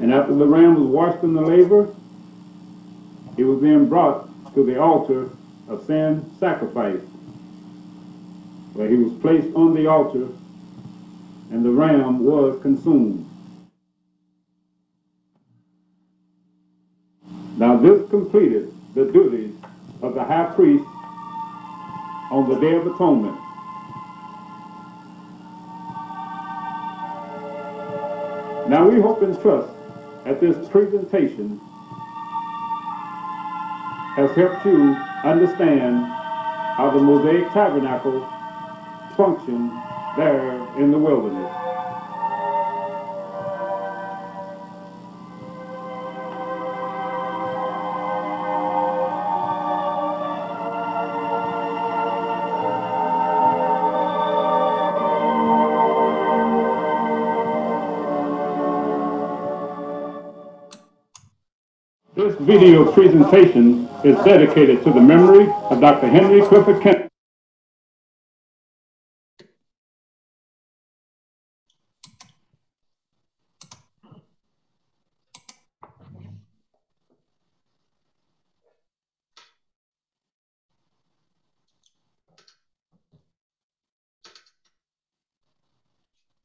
And after the ram was washed in the laver, he was then brought to the altar of sin sacrifice, where he was placed on the altar, and the ram was consumed. Now this completed the duties of the high priest on the Day of Atonement. Now we hope and trust that this presentation has helped you understand how the Mosaic Tabernacle functioned there in the wilderness. Video presentation is dedicated to the memory of Dr. Henry Clifford Kinley.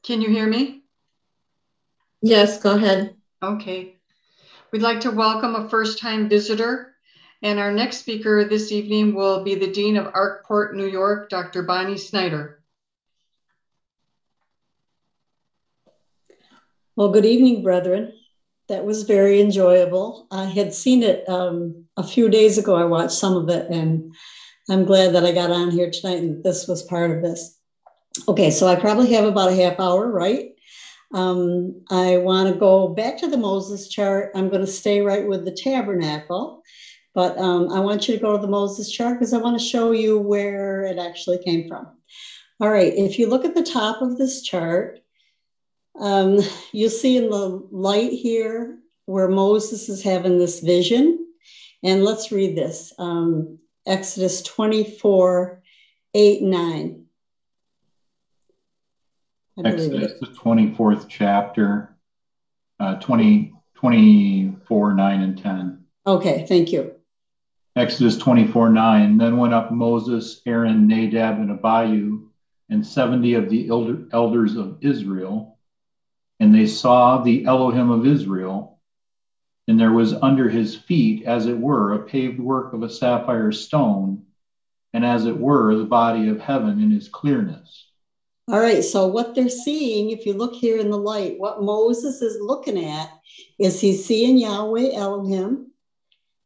Can you hear me? Yes, go ahead. Okay. We'd like to welcome a first-time visitor, and our next speaker this evening will be the Dean of Arkport, New York, Dr. Bonnie Snyder. Well, good evening, brethren. That was very enjoyable. I had seen it um, a few days ago. I watched some of it, and I'm glad that I got on here tonight and this was part of this. Okay, so I probably have about a half hour, right? Um, I want to go back to the Moses chart. I'm going to stay right with the tabernacle, but um, I want you to go to the Moses chart because I want to show you where it actually came from. All right, if you look at the top of this chart, um, you'll see in the light here where Moses is having this vision. And let's read this um, Exodus 24 8 9. Exodus, the 24th chapter, uh, 20, 24, 9 and 10. Okay, thank you. Exodus 24, 9. Then went up Moses, Aaron, Nadab, and Abihu, and 70 of the elder, elders of Israel. And they saw the Elohim of Israel, and there was under his feet, as it were, a paved work of a sapphire stone, and as it were, the body of heaven in his clearness. All right, so what they're seeing, if you look here in the light, what Moses is looking at is he's seeing Yahweh Elohim.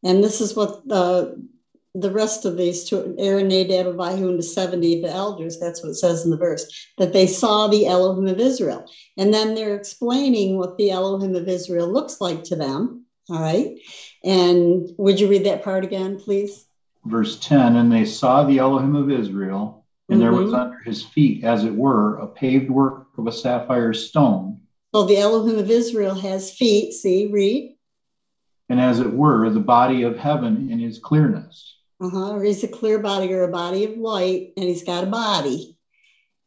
And this is what the, the rest of these two, Aaron, Nadab, Abihu, and the 70 the elders, that's what it says in the verse, that they saw the Elohim of Israel. And then they're explaining what the Elohim of Israel looks like to them. All right. And would you read that part again, please? Verse 10 And they saw the Elohim of Israel and there was mm-hmm. under his feet, as it were, a paved work of a sapphire stone. So the Elohim of Israel has feet. See, read. And as it were, the body of heaven in his clearness. Uh huh. Or he's a clear body or a body of light, and he's got a body.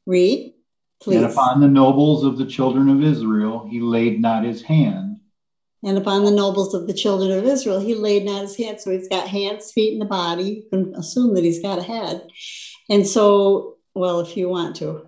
Read, please. And upon the nobles of the children of Israel, he laid not his hand. And upon the nobles of the children of Israel, he laid not his hand. So he's got hands, feet, and a body. You can assume that he's got a head. And so, well, if you want to.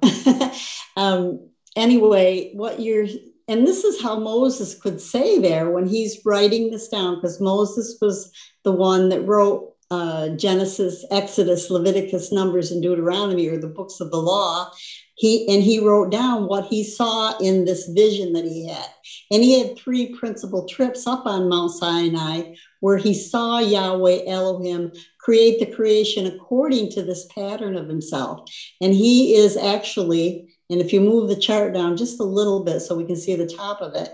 um, anyway, what you're, and this is how Moses could say there when he's writing this down, because Moses was the one that wrote uh, Genesis, Exodus, Leviticus, Numbers, and Deuteronomy, or the books of the law. He and he wrote down what he saw in this vision that he had. And he had three principal trips up on Mount Sinai where he saw Yahweh Elohim create the creation according to this pattern of himself. And he is actually, and if you move the chart down just a little bit so we can see the top of it,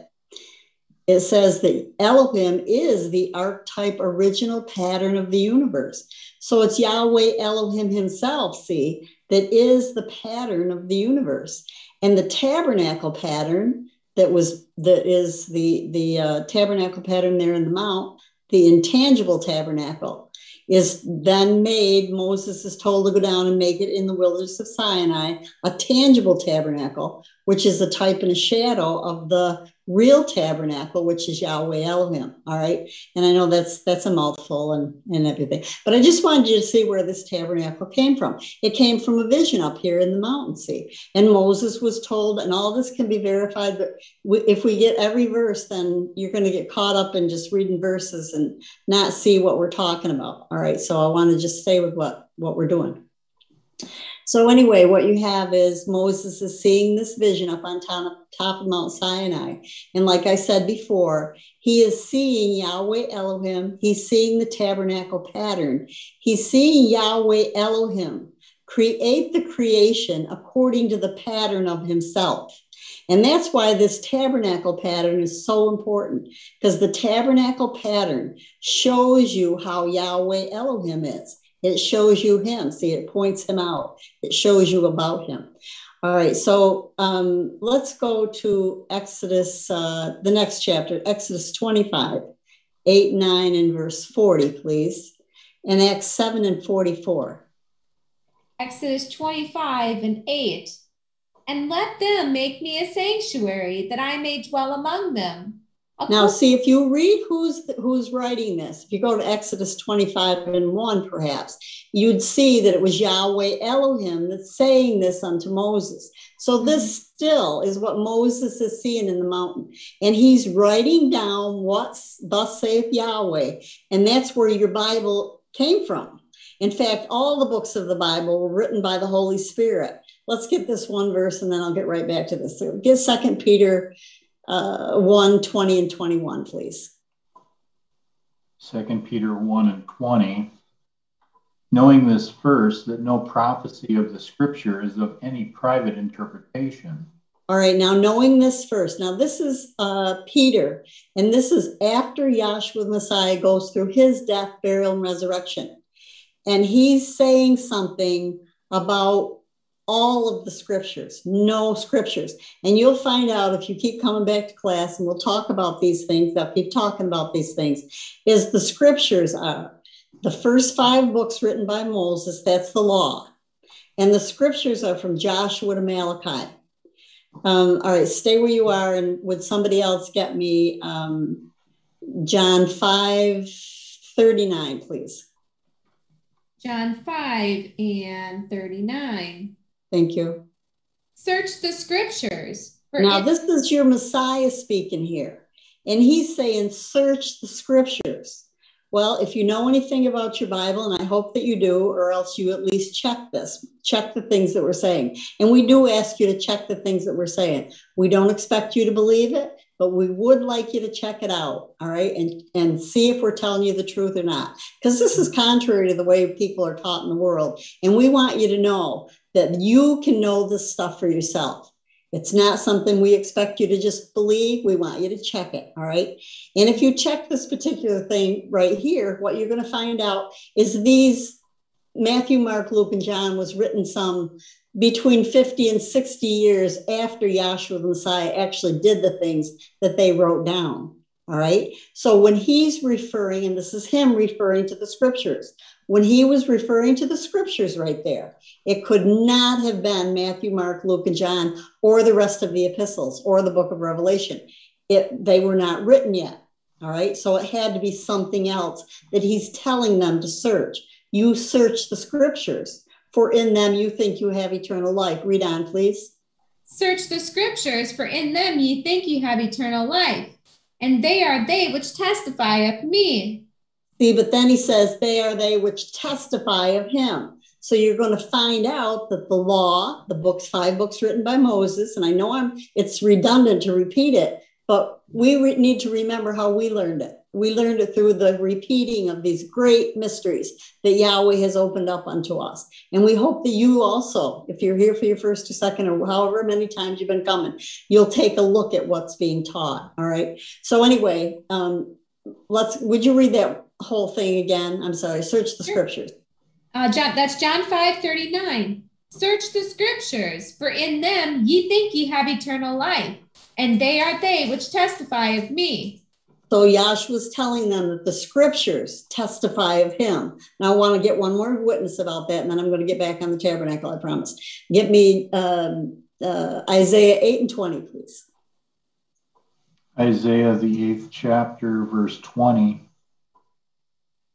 it says that Elohim is the archetype original pattern of the universe. So it's Yahweh Elohim himself, see, that is the pattern of the universe. And the tabernacle pattern that was that is the the uh, tabernacle pattern there in the mount the intangible tabernacle is then made. Moses is told to go down and make it in the wilderness of Sinai, a tangible tabernacle, which is a type and a shadow of the real tabernacle, which is Yahweh Elohim. All right. And I know that's that's a mouthful and, and everything. But I just wanted you to see where this tabernacle came from. It came from a vision up here in the mountain sea. And Moses was told, and all this can be verified, but if we get every verse, then you're going to get caught up in just reading verses and not see what we're talking about. All right. So I want to just stay with what, what we're doing. So anyway, what you have is Moses is seeing this vision up on top, top of Mount Sinai. And like I said before, he is seeing Yahweh Elohim. He's seeing the tabernacle pattern. He's seeing Yahweh Elohim create the creation according to the pattern of himself. And that's why this tabernacle pattern is so important because the tabernacle pattern shows you how Yahweh Elohim is. It shows you him. See, it points him out. It shows you about him. All right, so um, let's go to Exodus, uh, the next chapter, Exodus 25. 8, 9, and verse 40, please. And Acts 7 and 44. Exodus 25 and 8. And let them make me a sanctuary that I may dwell among them. Now, see if you read who's who's writing this. If you go to Exodus 25 and 1, perhaps, you'd see that it was Yahweh Elohim that's saying this unto Moses. So this mm-hmm. still is what Moses is seeing in the mountain. And he's writing down what's thus saith Yahweh. And that's where your Bible came from. In fact, all the books of the Bible were written by the Holy Spirit. Let's get this one verse and then I'll get right back to this. So get Second Peter uh, 1 20 and 21, please. Second Peter 1 and 20. Knowing this first, that no prophecy of the scripture is of any private interpretation. All right, now knowing this first. Now, this is uh, Peter, and this is after Yahshua Messiah goes through his death, burial, and resurrection. And he's saying something about all of the scriptures, no scriptures. And you'll find out if you keep coming back to class, and we'll talk about these things, I'll keep talking about these things, is the scriptures are the first five books written by Moses, that's the law. And the scriptures are from Joshua to Malachi. Um, all right, stay where you are. And would somebody else get me um, John 5 39, please? John 5 and 39. Thank you. Search the scriptures. now, it- this is your Messiah speaking here. And he's saying, search the scriptures. Well, if you know anything about your Bible, and I hope that you do, or else you at least check this, check the things that we're saying. And we do ask you to check the things that we're saying. We don't expect you to believe it, but we would like you to check it out, all right, and, and see if we're telling you the truth or not. Because this is contrary to the way people are taught in the world. And we want you to know that you can know this stuff for yourself. It's not something we expect you to just believe. We want you to check it. All right. And if you check this particular thing right here, what you're going to find out is these Matthew, Mark, Luke, and John was written some between 50 and 60 years after Yahshua the Messiah actually did the things that they wrote down. All right. So when he's referring, and this is him referring to the scriptures, when he was referring to the scriptures right there, it could not have been Matthew, Mark, Luke, and John, or the rest of the epistles or the book of Revelation. It, they were not written yet. All right. So it had to be something else that he's telling them to search. You search the scriptures, for in them you think you have eternal life. Read on, please. Search the scriptures, for in them ye think you have eternal life and they are they which testify of me. See, but then he says, they are they which testify of him. So you're going to find out that the law, the books, five books written by Moses, and I know I'm it's redundant to repeat it, but we re- need to remember how we learned it. We learned it through the repeating of these great mysteries that Yahweh has opened up unto us. And we hope that you also, if you're here for your first or second or however many times you've been coming, you'll take a look at what's being taught. All right. So, anyway, um, let's, would you read that whole thing again? I'm sorry, search the scriptures. Uh, John, that's John 5 39. Search the scriptures, for in them ye think ye have eternal life and they are they which testify of me. So Yash was telling them that the scriptures testify of him. Now I want to get one more witness about that, and then I'm going to get back on the tabernacle, I promise. Get me um, uh, Isaiah 8 and 20, please. Isaiah, the eighth chapter, verse 20.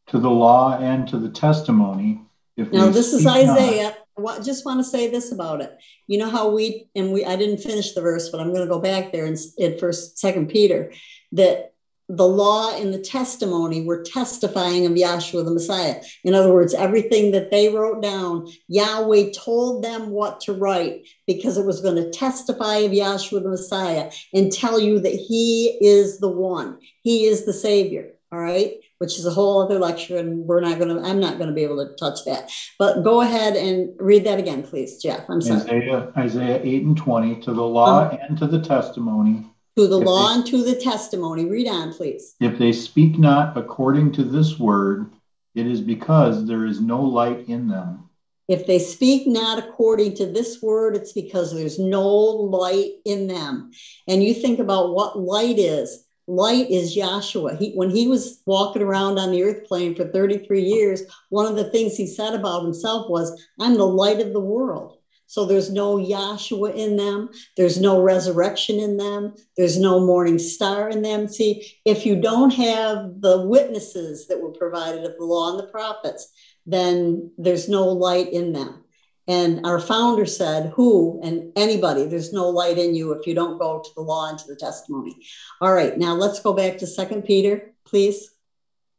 To the law and to the testimony. If now, this is Isaiah. Not, I just want to say this about it. You know how we and we I didn't finish the verse, but I'm going to go back there in, in first second Peter that the law and the testimony were testifying of Yahshua the Messiah. In other words, everything that they wrote down, Yahweh told them what to write because it was going to testify of Yahshua the Messiah and tell you that he is the one, he is the Savior. All right which is a whole other lecture, and we're not going to, I'm not going to be able to touch that. But go ahead and read that again, please, Jeff. I'm sorry. Isaiah, Isaiah 8 and 20, to the law um, and to the testimony. To the law they, and to the testimony. Read on, please. If they speak not according to this word, it is because there is no light in them. If they speak not according to this word, it's because there's no light in them. And you think about what light is light is Yahshua. He, when he was walking around on the earth plane for 33 years, one of the things he said about himself was, I'm the light of the world. So there's no Yahshua in them. There's no resurrection in them. There's no morning star in them. See, if you don't have the witnesses that were provided of the law and the prophets, then there's no light in them. And our founder said, Who and anybody, there's no light in you if you don't go to the law and to the testimony. All right, now let's go back to Second Peter, please.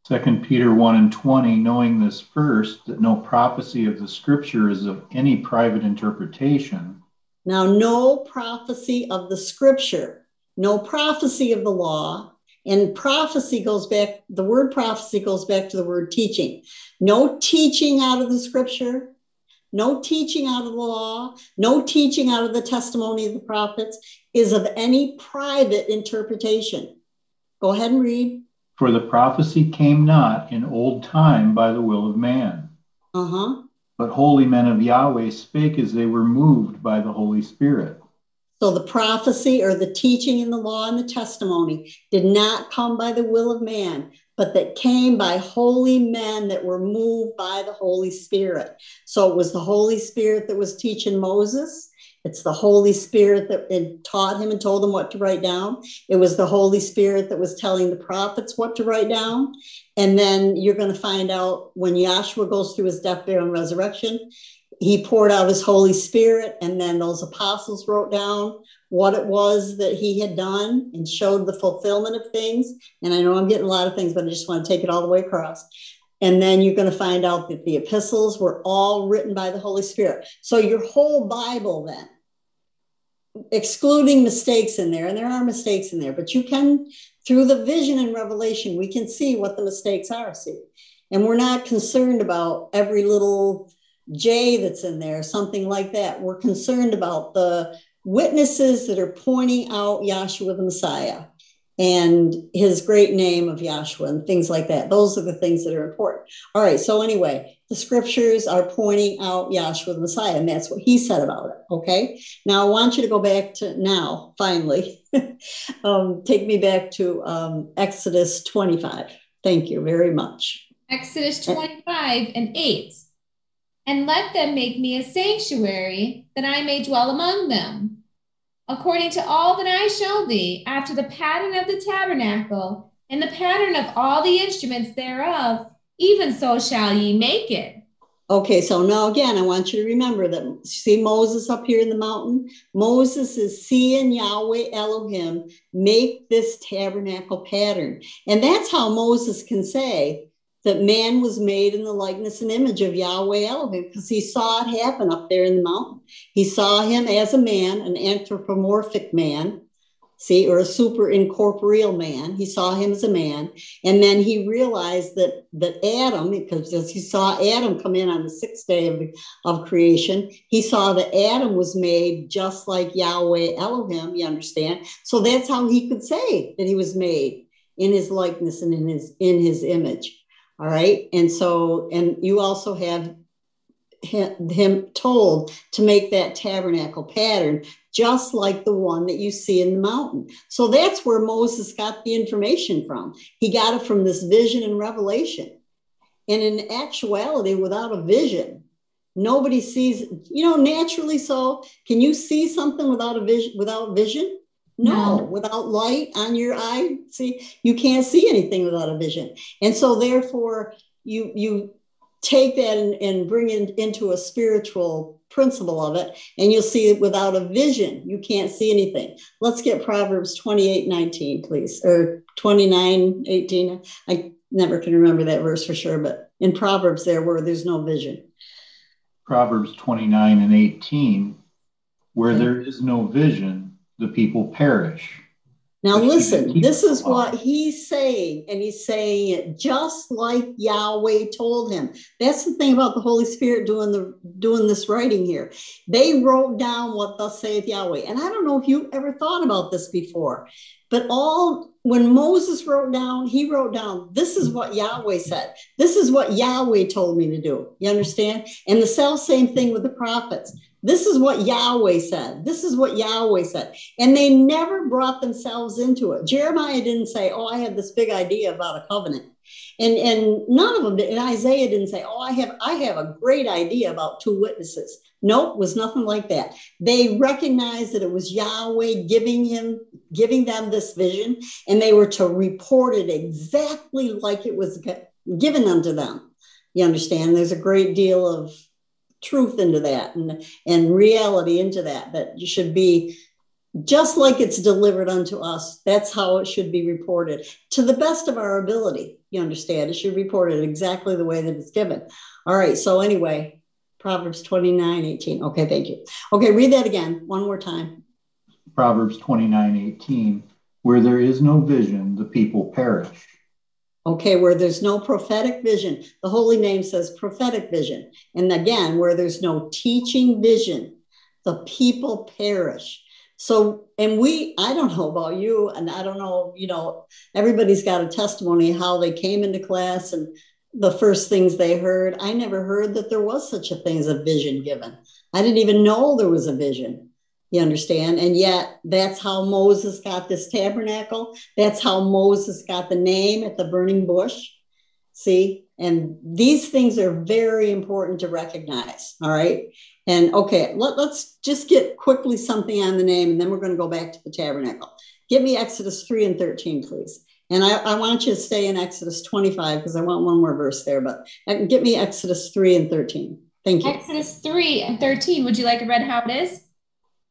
Second Peter 1 and 20, knowing this first, that no prophecy of the scripture is of any private interpretation. Now, no prophecy of the scripture, no prophecy of the law, and prophecy goes back, the word prophecy goes back to the word teaching. No teaching out of the scripture, no teaching out of the law, no teaching out of the testimony of the prophets is of any private interpretation. Go ahead and read. For the prophecy came not in old time by the will of man. Huh. But holy men of Yahweh spake as they were moved by the Holy Spirit. So the prophecy or the teaching in the law and the testimony did not come by the will of man, but that came by holy men that were moved by the Holy Spirit. So it was the Holy Spirit that was teaching Moses. It's the Holy Spirit that taught him and told him what to write down. It was the Holy Spirit that was telling the prophets what to write down. And then you're going to find out when Yahshua goes through his death, burial, and resurrection, he poured out his Holy Spirit, and then those apostles wrote down what it was that he had done and showed the fulfillment of things. And I know I'm getting a lot of things, but I just want to take it all the way across. And then you're going to find out that the epistles were all written by the Holy Spirit. So your whole Bible, then, excluding mistakes in there, and there are mistakes in there, but you can, through the vision and revelation, we can see what the mistakes are. See, and we're not concerned about every little J that's in there, something like that. We're concerned about the witnesses that are pointing out Yahshua the Messiah and his great name of Yahshua and things like that. Those are the things that are important. All right. So, anyway, the scriptures are pointing out Yahshua the Messiah, and that's what he said about it. Okay. Now, I want you to go back to now, finally. um, take me back to um, Exodus 25. Thank you very much. Exodus 25 and 8. And let them make me a sanctuary that I may dwell among them according to all that I show thee, after the pattern of the tabernacle, and the pattern of all the instruments thereof, even so shall ye make it. Okay, so now again, I want you to remember that see Moses up here in the mountain? Moses is seeing Yahweh Elohim make this tabernacle pattern. And that's how Moses can say, that man was made in the likeness and image of Yahweh Elohim because he saw it happen up there in the mountain. He saw him as a man, an anthropomorphic man, see, or a super incorporeal man. He saw him as a man. And then he realized that, that Adam, because as he saw Adam come in on the sixth day of, of creation, he saw that Adam was made just like Yahweh Elohim, you understand? So that's how he could say that he was made in his likeness and in his in his image. All right. And so, and you also have him told to make that tabernacle pattern just like the one that you see in the mountain. So that's where Moses got the information from. He got it from this vision and revelation. And in actuality, without a vision, nobody sees, you know, naturally so. Can you see something without a vision without vision? No, no, without light on your eye, see, you can't see anything without a vision. And so therefore you you take that and, and bring it into a spiritual principle of it, and you'll see it without a vision, you can't see anything. Let's get Proverbs 28, 19, please, or 29, 18. I never can remember that verse for sure, but in Proverbs there where there's no vision. Proverbs 29 and 18, where there is no vision, the people perish. Now, listen, this is what he's saying, and he's saying it just like Yahweh told him. That's the thing about the Holy Spirit doing the doing this writing here. They wrote down what thus saith Yahweh. And I don't know if you ever thought about this before. But all when Moses wrote down, he wrote down, this is what Yahweh said. This is what Yahweh told me to do. You understand? And the self same thing with the prophets. This is what Yahweh said. This is what Yahweh said. And they never brought themselves into it. Jeremiah didn't say, Oh, I had this big idea about a covenant. And, and none of them did. And Isaiah didn't say, Oh, I have I have a great idea about two witnesses. Nope, was nothing like that. They recognized that it was Yahweh giving him, giving them this vision, and they were to report it exactly like it was given unto them. You understand? There's a great deal of truth into that and, and reality into that, that you should be just like it's delivered unto us. That's how it should be reported to the best of our ability. You understand? It should be reported exactly the way that it's given. All right. So, anyway, Proverbs 29 18. Okay. Thank you. Okay. Read that again one more time. Proverbs 29 18. Where there is no vision, the people perish Okay, where there's no prophetic vision, the holy name says prophetic vision. And again, where there's no teaching vision, the people perish. So, and we, I don't know about you, and I don't know, you know, everybody's got a testimony how they came into class and the first things they heard. I never heard that there was such a thing as a vision given. I didn't even know there was a vision. You understand? And yet, that's how Moses got this tabernacle. That's how Moses got the name at the burning bush. See? And these things are very important to recognize. All right. And okay, let, us just get quickly something on the name, and then we're going to go back to the tabernacle. Give me Exodus 3 and 13, please. And I, I want you to stay in Exodus 25 because I want one more verse there, but uh, get me Exodus 3 and 13. Thank you. Exodus 3 and 13. Would you like to read how it is?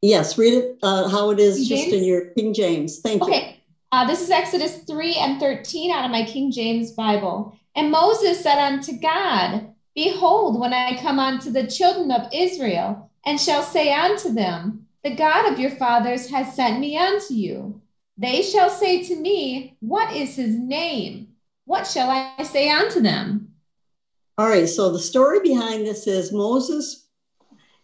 Yes, read it uh, how it is King just James? in your King James. Thank okay. you. Okay. Uh, this is Exodus 3 and 13 out of my King James Bible. And Moses said unto God, Behold, when I come unto the children of Israel, and shall say unto them, The God of your fathers has sent me unto you. They shall say to me, What is his name? What shall I say unto them? All right, so the story behind this is Moses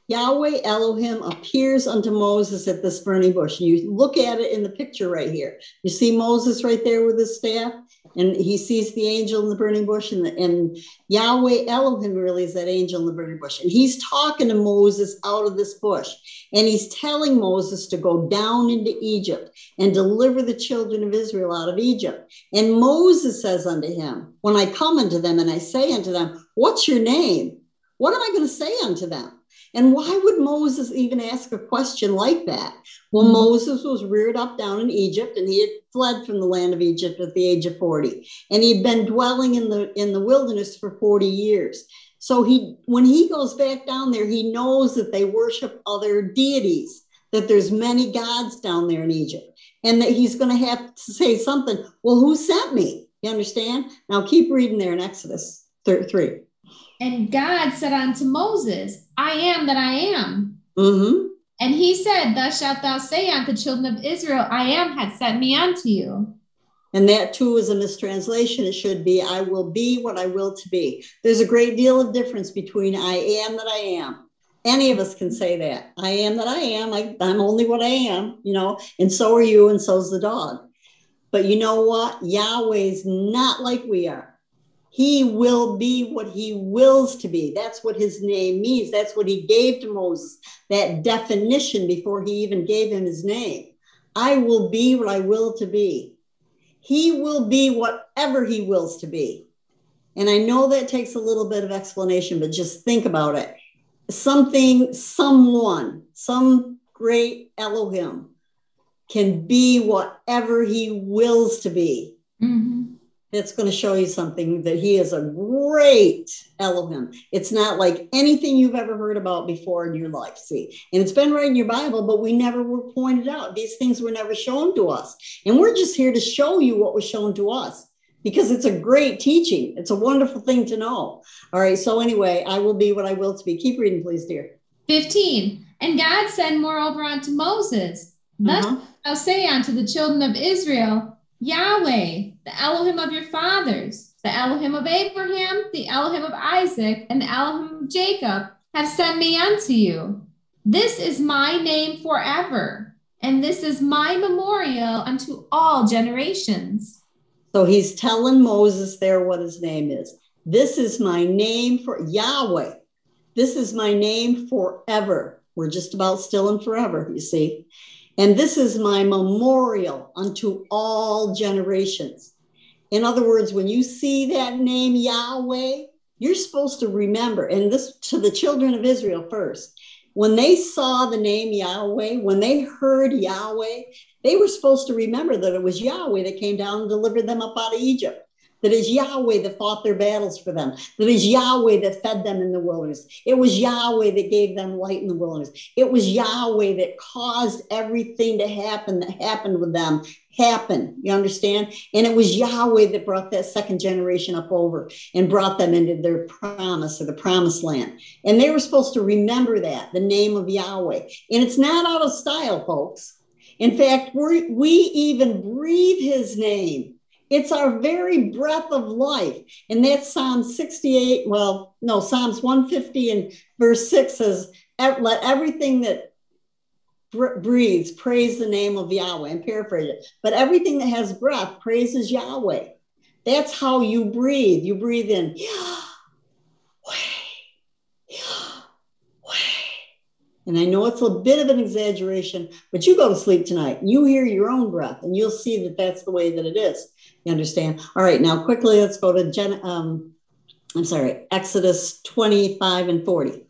Yahweh Elohim appears unto Moses at this burning bush. And you look at it in the picture right here. You see Moses right there with his staff, and he sees the angel in the burning bush, and, the, and Yahweh Elohim really is that angel in the burning bush. And he's talking to Moses out of this bush, and he's telling Moses to go down into Egypt and deliver the children of Israel out of Egypt. And Moses says unto him, When I come unto them and I say unto them, What's your name? What am I going to say unto them? And why would Moses even ask a question like that? Well, mm-hmm. Moses was reared up down in Egypt and he had fled from the land of Egypt at the age of 40. And he'd been dwelling in the in the wilderness for 40 years. So he when he goes back down there, he knows that they worship other deities, that there's many gods down there in Egypt, and that he's going to have to say something. Well, who sent me? You understand? Now keep reading there in Exodus 3. And God said unto Moses, I am that I am. Mm-hmm. And he said, Thus shalt thou say unto the children of Israel, I am had sent me unto you. And that too is a mistranslation. It should be, I will be what I will to be. There's a great deal of difference between I am that I am. Any of us can say that. I am that I am. I, I'm only what I am, you know, and so are you, and so's the dog. But you know what? Yahweh's not like we are. He will be what he wills to be. That's what his name means. That's what he gave to Moses, that definition before he even gave him his name. I will be what I will to be. He will be whatever he wills to be. And I know that takes a little bit of explanation, but just think about it. Something, someone, some great Elohim can be whatever he wills to be. Mm-hmm it's going to show you something that he is a great Elohim. It's not like anything you've ever heard about before in your life. See, and it's been right in your Bible, but we never were pointed out. These things were never shown to us. And we're just here to show you what was shown to us because it's a great teaching. It's a wonderful thing to know. All right. So, anyway, I will be what I will to be. Keep reading, please, dear. 15. And God said moreover unto Moses, Thus uh-huh. thou say unto the children of Israel, Yahweh, the Elohim of your fathers, the Elohim of Abraham, the Elohim of Isaac, and the Elohim of Jacob have sent me unto you. This is my name forever, and this is my memorial unto all generations. So he's telling Moses there what his name is. This is my name for Yahweh. This is my name forever. We're just about still and forever, you see. And this is my memorial unto all generations. In other words, when you see that name Yahweh, you're supposed to remember, and this to the children of Israel first. When they saw the name Yahweh, when they heard Yahweh, they were supposed to remember that it was Yahweh that came down and delivered them up out of Egypt that is Yahweh that fought their battles for them, that is Yahweh that fed them in the wilderness. It was Yahweh that gave them light in the wilderness. It was Yahweh that caused everything to happen that happened with them happen. You understand? And it was Yahweh that brought that second generation up over and brought them into their promise or the promised land. And they were supposed to remember that, the name of Yahweh. And it's not out of style, folks. In fact, we we even breathe his name it's our very breath of life. And that's Psalm 68. Well, no, Psalms 150 and verse 6 says, Let everything that breathes praise the name of Yahweh. I'm paraphrasing it. But everything that has breath praises Yahweh. That's how you breathe. You breathe in. And I know it's a bit of an exaggeration, but you go to sleep tonight. and You hear your own breath, and you'll see that that's the way that it is. You understand? All right, now quickly, let's go to Gen, um, I'm sorry, Exodus 25 and 40.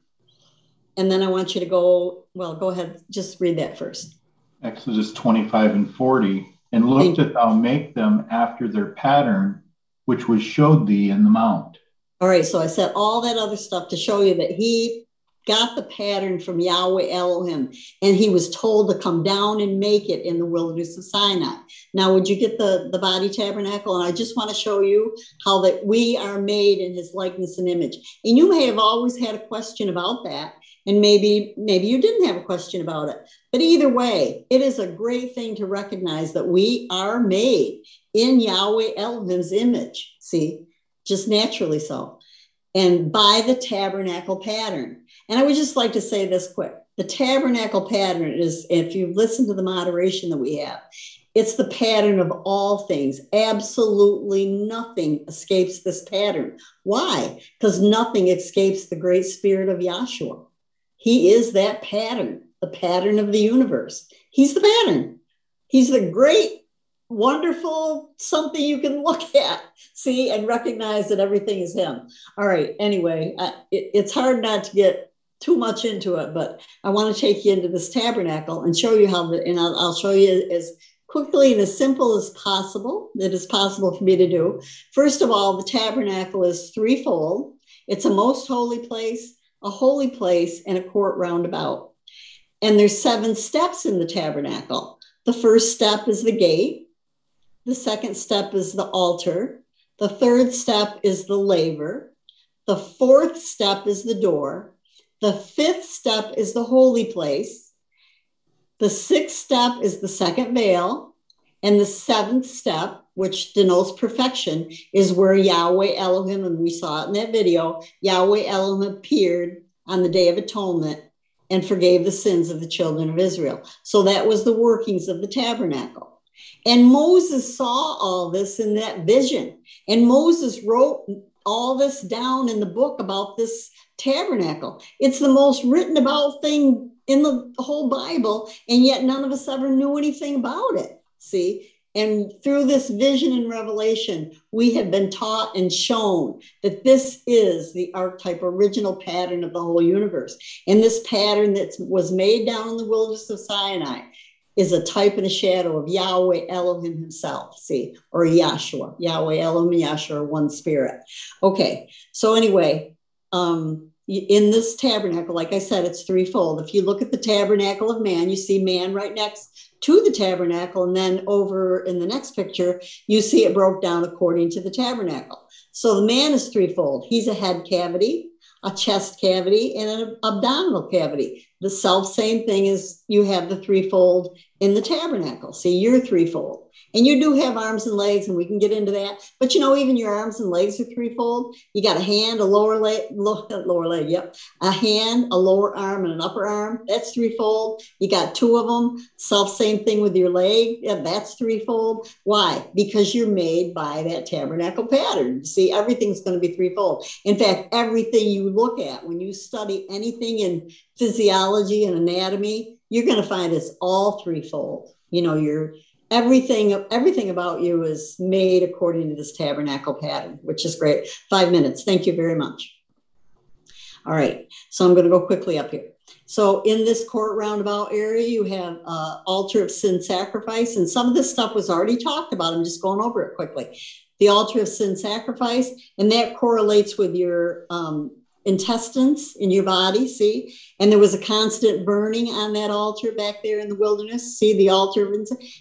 And then I want you to go, well, go ahead, just read that first. Exodus 25 and 40. And look at thou make them after their pattern, which was showed thee in the mount. All right, so I said all that other stuff to show you that he got the pattern from Yahweh Elohim, and he was told to come down and make it in the wilderness of Sinai. Now, would you get the, the body tabernacle? And I just want to show you how that we are made in his likeness and image. And you may have always had a question about that. And maybe, maybe you didn't have a question about it. But either way, it is a great thing to recognize that we are made in Yahweh Elohim's image. See, just naturally so. And by the tabernacle pattern. And I would just like to say this quick. The tabernacle pattern is, if you listen to the moderation that we have, it's the pattern of all things. Absolutely nothing escapes this pattern. Why? Because nothing escapes the great spirit of Yahshua. He is that pattern, the pattern of the universe. He's the pattern. He's the great, wonderful something you can look at, see, and recognize that everything is Him. All right. Anyway, it, it's hard not to get too much into it, but I want to take you into this tabernacle and show you how the, and I'll, I'll show you as quickly and as simple as possible that is possible for me to do. First of all, the tabernacle is threefold. It's a most holy place, a holy place, and a court roundabout. And there's seven steps in the tabernacle. The first step is the gate. The second step is the altar. The third step is the laver. The fourth step is the door. The fifth step is the holy place. The sixth step is the second veil. And the seventh step, which denotes perfection, is where Yahweh Elohim, and we saw it in that video, Yahweh Elohim appeared on the Day of Atonement and forgave the sins of the children of Israel. So that was the workings of the tabernacle. And Moses saw all this in that vision. And Moses wrote all this down in the book about this tabernacle. It's the most written about thing in the whole Bible, and yet none of us ever knew anything about it. See? And through this vision and revelation, we have been taught and shown that this is the archetype, original pattern of the whole universe. And this pattern that was made down in the wilderness of Sinai is a type and a shadow of Yahweh Elohim himself, see, or Yahshua. Yahweh Elohim, Yahshua, one spirit. Okay, so anyway, um, in this tabernacle, like I said, it's threefold. If you look at the tabernacle of man, you see man right next to the tabernacle. And then over in the next picture, you see it broke down according to the tabernacle. So the man is threefold. He's a head cavity, a chest cavity, and an abdominal cavity, the self same thing as you have the threefold in the tabernacle. See, you're threefold. And you do have arms and legs, and we can get into that. But you know, even your arms and legs are threefold. You got a hand, a lower leg, lower leg, yep. A hand, a lower arm, and an upper arm. That's threefold. You got two of them. Self same thing with your leg. Yeah, that's threefold. Why? Because you're made by that tabernacle pattern. See, everything's going to be threefold. In fact, everything you look at when you study anything in physiology and anatomy, you're going to find it's all threefold. You know, your everything everything about you is made according to this tabernacle pattern which is great. Five minutes. Thank you very much. All right. So i'm going to go quickly up here. So in this court roundabout area you have uh, altar of sin sacrifice and some of this stuff was already talked about. I'm just going over it quickly. The altar of sin sacrifice and that correlates with your um, intestines in your body, see? And there was a constant burning on that altar back there in the wilderness. See the altar,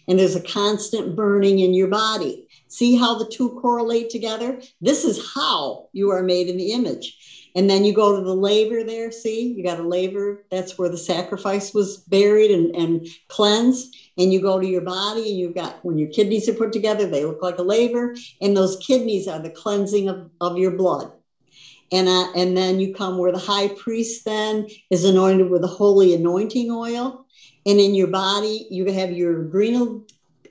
and there's a constant burning in your body. See how the two correlate together? This is how you are made in the image. And then you go to the laver there, see? You got a laver, that's where the sacrifice was buried and, and cleansed. And you go to your body, and you've got, when your kidneys are put together, they look like a laver. And those kidneys are the cleansing of, of your blood and uh, and then you come where the high priest then is anointed with the holy anointing oil. And in your body you have your adrenal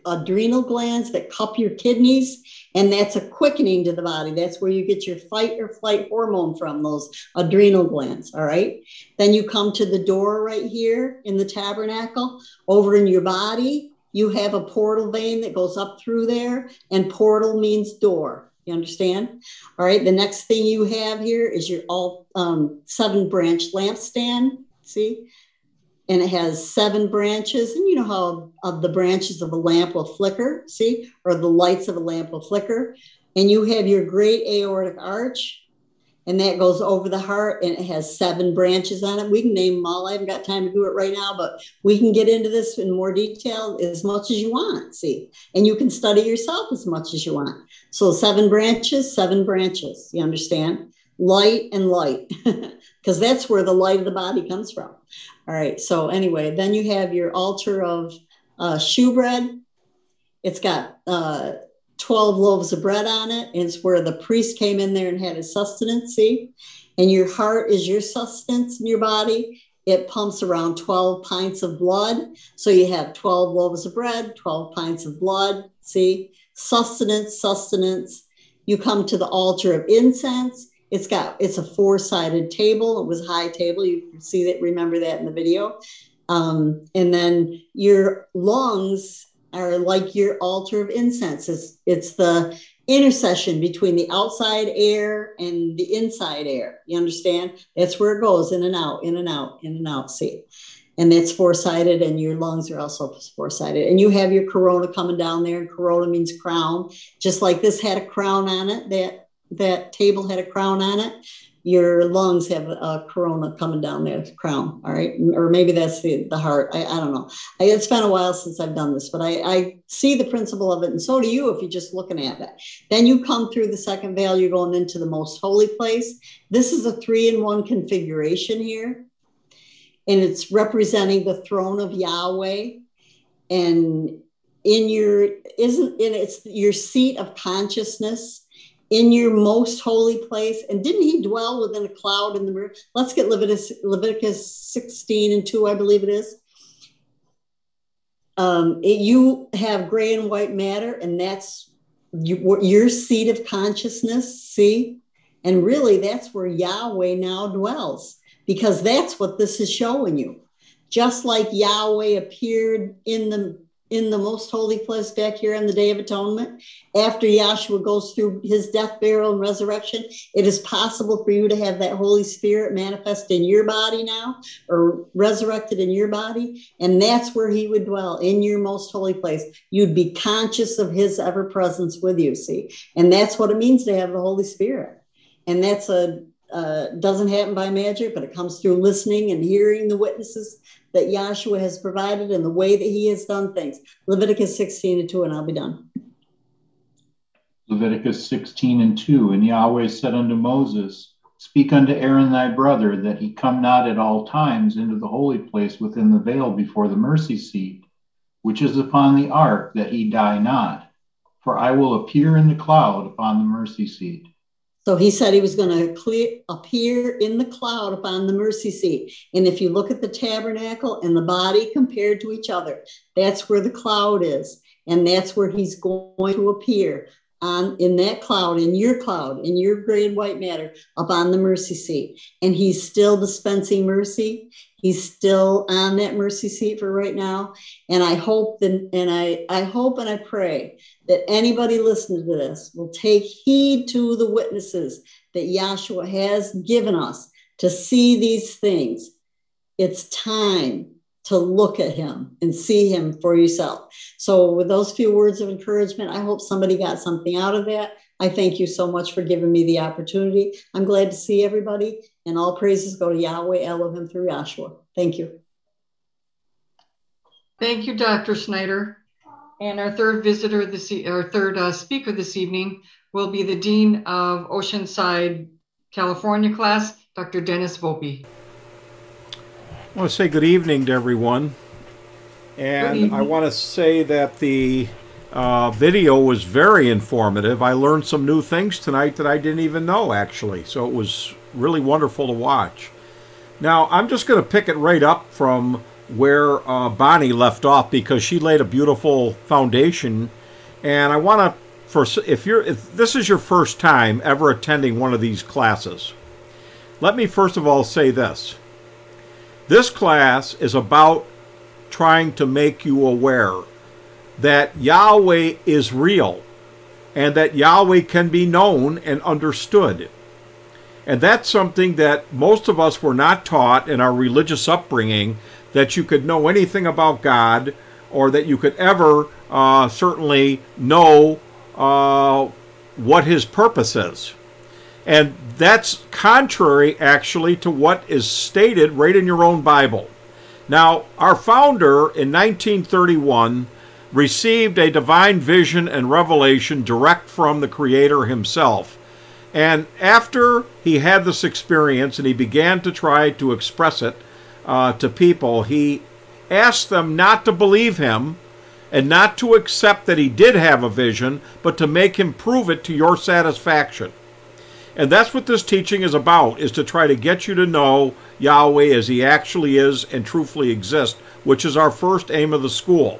adrenal glands that cup your kidneys. And that's a quickening to the body. That's where you get your fight or flight hormone from those adrenal glands. All right? Then you come to the door right here in the tabernacle. Over in your body you have a portal vein that goes up through there. And portal means door you understand? All right. The next thing you have here is your all um, seven branch lampstand. See? And it has seven branches. And you know how of the branches of a lamp will flicker, see? Or the lights of a lamp will flicker. And you have your great aortic arch and that goes over the heart and it has seven branches on it. We can name them all. I haven't got time to do it right now, but we can get into this in more detail as much as you want. See, and you can study yourself as much as you want. So, seven branches, seven branches. You understand? Light and light, because that's where the light of the body comes from. All right. So, anyway, then you have your altar of uh, shewbread. It's got uh, 12 loaves of bread on it. It's where the priest came in there and had his sustenance, see? And your heart is your sustenance in your body. It pumps around 12 pints of blood. So you have 12 loaves of bread, 12 pints of blood, see? Sustenance, sustenance. You come to the altar of incense. It's got it's a four-sided table. It was high table. You see that, remember that in the video. Um, and then your lungs are like your altar of incense. It's, it's the intercession between the outside air and the inside air. You understand? That's where it goes in and out, in and out, in and out. See? And it's four sided, and your lungs are also four sided. And you have your corona coming down there, and corona means crown. Just like this had a crown on it, that that table had a crown on it your lungs have a corona coming down their crown, all right? Or maybe that's the, the heart. I, I don't know. I, it's been a while since I've done this, but I, I see the principle of it, and so do you if you're just looking at it. Then you come through the second veil, you're going into the most holy place. This is a three in one configuration here, and it's representing the throne of Yahweh. And in your isn't in it's your seat of consciousness in your most holy place. And didn't he dwell within a cloud in the mirror? Let's get Leviticus, Leviticus 16 and 2, I believe it is. Um, it, you have gray and white matter, and that's you, your seat of consciousness, see? And really, that's where Yahweh now dwells, because that's what this is showing you. Just like Yahweh appeared in the in the most holy place back here on the Day of Atonement, after Yahshua goes through his death, burial, and resurrection, it is possible for you to have that Holy Spirit manifest in your body now or resurrected in your body. And that's where he would dwell in your most holy place. You'd be conscious of his ever presence with you, see? And that's what it means to have the Holy Spirit. And that's a uh, doesn't happen by magic, but it comes through listening and hearing the witnesses that Yahshua has provided and the way that he has done things. Leviticus 16 and 2, and I'll be done. Leviticus 16 and 2. And Yahweh said unto Moses, Speak unto Aaron thy brother that he come not at all times into the holy place within the veil before the mercy seat, which is upon the ark, that he die not. For I will appear in the cloud upon the mercy seat. So he said he was going to appear in the cloud upon the mercy seat. And if you look at the tabernacle and the body compared to each other, that's where the cloud is. And that's where he's going to appear on in that cloud, in your cloud, in your gray and white matter, upon the mercy seat. And he's still dispensing mercy. He's still on that mercy seat for right now. And I hope that, and I, I hope and I pray that anybody listening to this will take heed to the witnesses that Yahshua has given us to see these things. It's time to look at him and see him for yourself. So, with those few words of encouragement, I hope somebody got something out of that. I thank you so much for giving me the opportunity. I'm glad to see everybody, and all praises go to Yahweh Elohim through Yahshua. Thank you. Thank you, Dr. Snyder. And our third visitor this, e- our third uh, speaker this evening will be the Dean of Oceanside, California class, Dr. Dennis Volpe. I want to say good evening to everyone. And. I want to say that the uh, video was very informative. I learned some new things tonight that I didn't even know, actually. So it was really wonderful to watch. Now, I'm just going to pick it right up from where uh, Bonnie left off because she laid a beautiful foundation. And I want to, for if you're if this is your first time ever attending one of these classes, let me first of all say this. This class is about trying to make you aware that Yahweh is real and that Yahweh can be known and understood. And that's something that most of us were not taught in our religious upbringing that you could know anything about God or that you could ever uh, certainly know uh, what His purpose is. And that's contrary, actually, to what is stated right in your own Bible. Now, our founder in 1931 received a divine vision and revelation direct from the Creator himself. And after he had this experience and he began to try to express it uh, to people, he asked them not to believe him and not to accept that he did have a vision, but to make him prove it to your satisfaction. And that's what this teaching is about, is to try to get you to know Yahweh as he actually is and truthfully exists, which is our first aim of the school.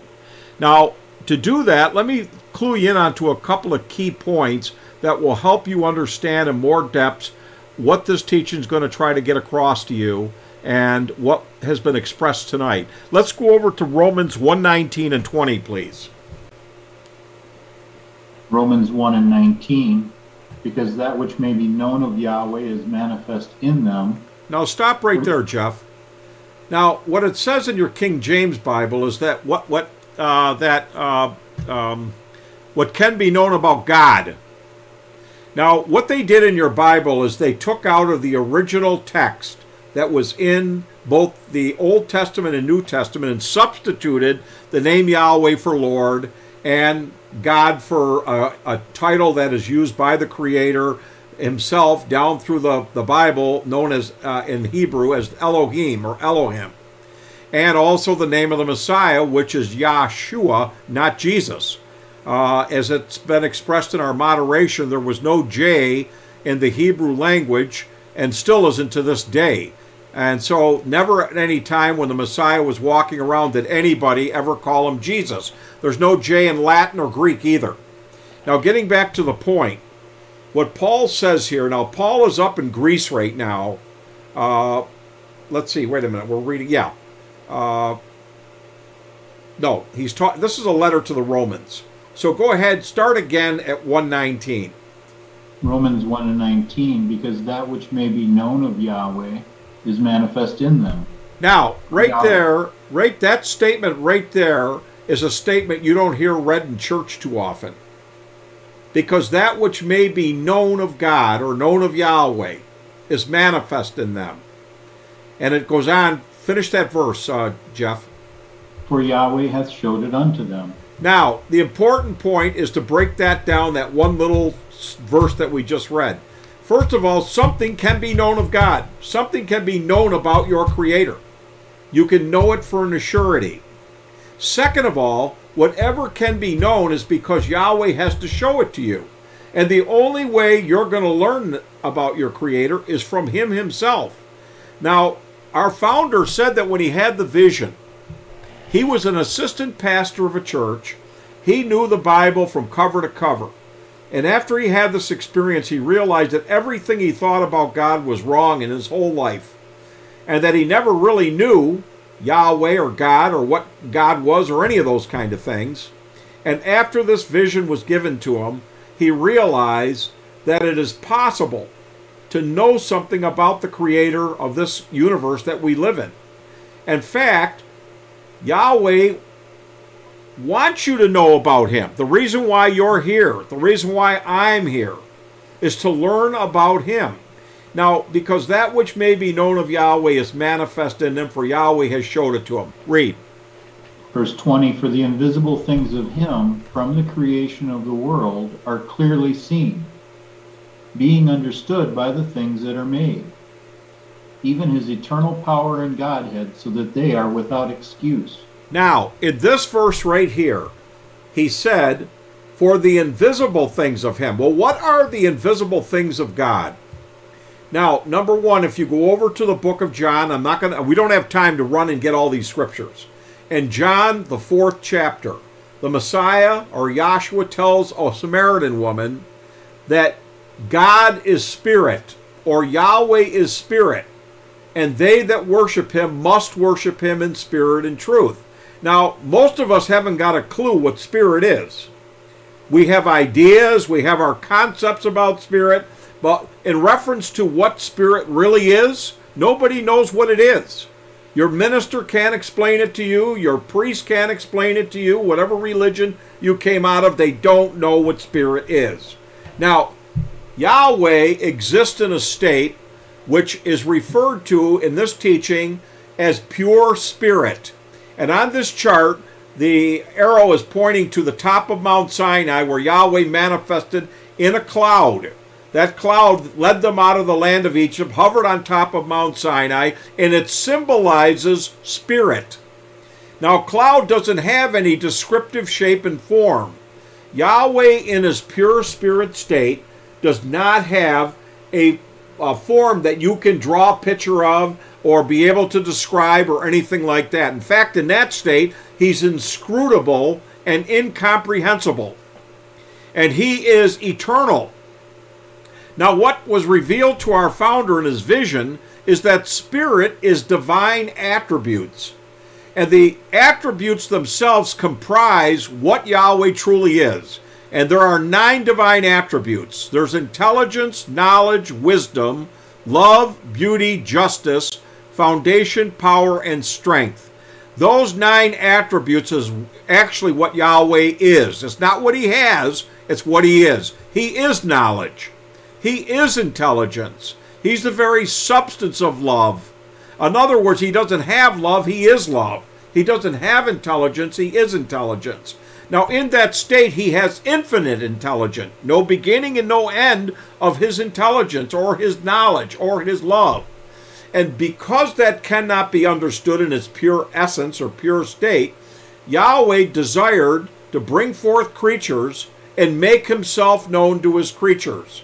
Now, to do that, let me clue you in onto a couple of key points that will help you understand in more depth what this teaching is going to try to get across to you and what has been expressed tonight. Let's go over to Romans 119 and 20, please. Romans 1 and 19, because that which may be known of Yahweh is manifest in them. Now stop right there, Jeff. Now, what it says in your King James Bible is that what what uh, that uh, um, what can be known about God. Now, what they did in your Bible is they took out of the original text that was in both the Old Testament and New Testament and substituted the name Yahweh for Lord and God for a, a title that is used by the Creator himself down through the, the Bible, known as uh, in Hebrew as Elohim or Elohim. And also the name of the Messiah, which is Yahshua, not Jesus. Uh, as it's been expressed in our moderation, there was no J in the Hebrew language and still isn't to this day. And so, never at any time when the Messiah was walking around did anybody ever call him Jesus. There's no J in Latin or Greek either. Now, getting back to the point, what Paul says here now, Paul is up in Greece right now. Uh, let's see, wait a minute, we're reading, yeah. Uh, no, he's taught, this is a letter to the Romans. So go ahead, start again at 119. Romans 1 and 19, because that which may be known of Yahweh is manifest in them. Now, right Yeah. there, right that statement right there is a statement you don't hear read in church too often. Because that which may be known of God or known of Yahweh is manifest in them. And it goes on, finish that verse, uh, Jeff. For Yahweh hath showed it unto them. Now, the important point is to break that down, that one little verse that we just read. First of all, something can be known of God. Something can be known about your Creator. You can know it for an assurity. Second of all, whatever can be known is because Yahweh has to show it to you. And the only way you're going to learn about your Creator is from Him Himself. Now, our founder said that when he had the vision, he was an assistant pastor of a church. He knew the Bible from cover to cover. And after he had this experience, he realized that everything he thought about God was wrong in his whole life. And that he never really knew Yahweh or God or what God was or any of those kind of things. And after this vision was given to him, he realized that it is possible to know something about the creator of this universe that we live in. In fact, Yahweh wants you to know about him. The reason why you're here, the reason why I'm here, is to learn about him. Now, because that which may be known of Yahweh is manifest in them, for Yahweh has showed it to them. Read. Verse 20 For the invisible things of him from the creation of the world are clearly seen, being understood by the things that are made, even his eternal power and Godhead, so that they are without excuse. Now, in this verse right here, he said, For the invisible things of him. Well, what are the invisible things of God? Now, number one, if you go over to the book of John, I'm not to, we don't have time to run and get all these scriptures. In John, the fourth chapter, the Messiah or Yahshua tells a Samaritan woman that God is spirit or Yahweh is spirit, and they that worship him must worship him in spirit and truth. Now, most of us haven't got a clue what spirit is. We have ideas, we have our concepts about spirit, but in reference to what spirit really is, nobody knows what it is. Your minister can't explain it to you, your priest can't explain it to you, whatever religion you came out of, they don't know what spirit is. Now, Yahweh exists in a state which is referred to in this teaching as pure spirit. And on this chart, the arrow is pointing to the top of Mount Sinai where Yahweh manifested in a cloud. That cloud led them out of the land of Egypt, hovered on top of Mount Sinai, and it symbolizes spirit. Now, cloud doesn't have any descriptive shape and form. Yahweh, in his pure spirit state, does not have a, a form that you can draw a picture of or be able to describe or anything like that. In fact, in that state, he's inscrutable and incomprehensible. And he is eternal. Now, what was revealed to our founder in his vision is that spirit is divine attributes. And the attributes themselves comprise what Yahweh truly is. And there are nine divine attributes there's intelligence, knowledge, wisdom, love, beauty, justice, foundation, power, and strength. Those nine attributes is actually what Yahweh is. It's not what he has, it's what he is. He is knowledge. He is intelligence. He's the very substance of love. In other words, he doesn't have love, he is love. He doesn't have intelligence, he is intelligence. Now, in that state, he has infinite intelligence, no beginning and no end of his intelligence or his knowledge or his love. And because that cannot be understood in its pure essence or pure state, Yahweh desired to bring forth creatures and make himself known to his creatures.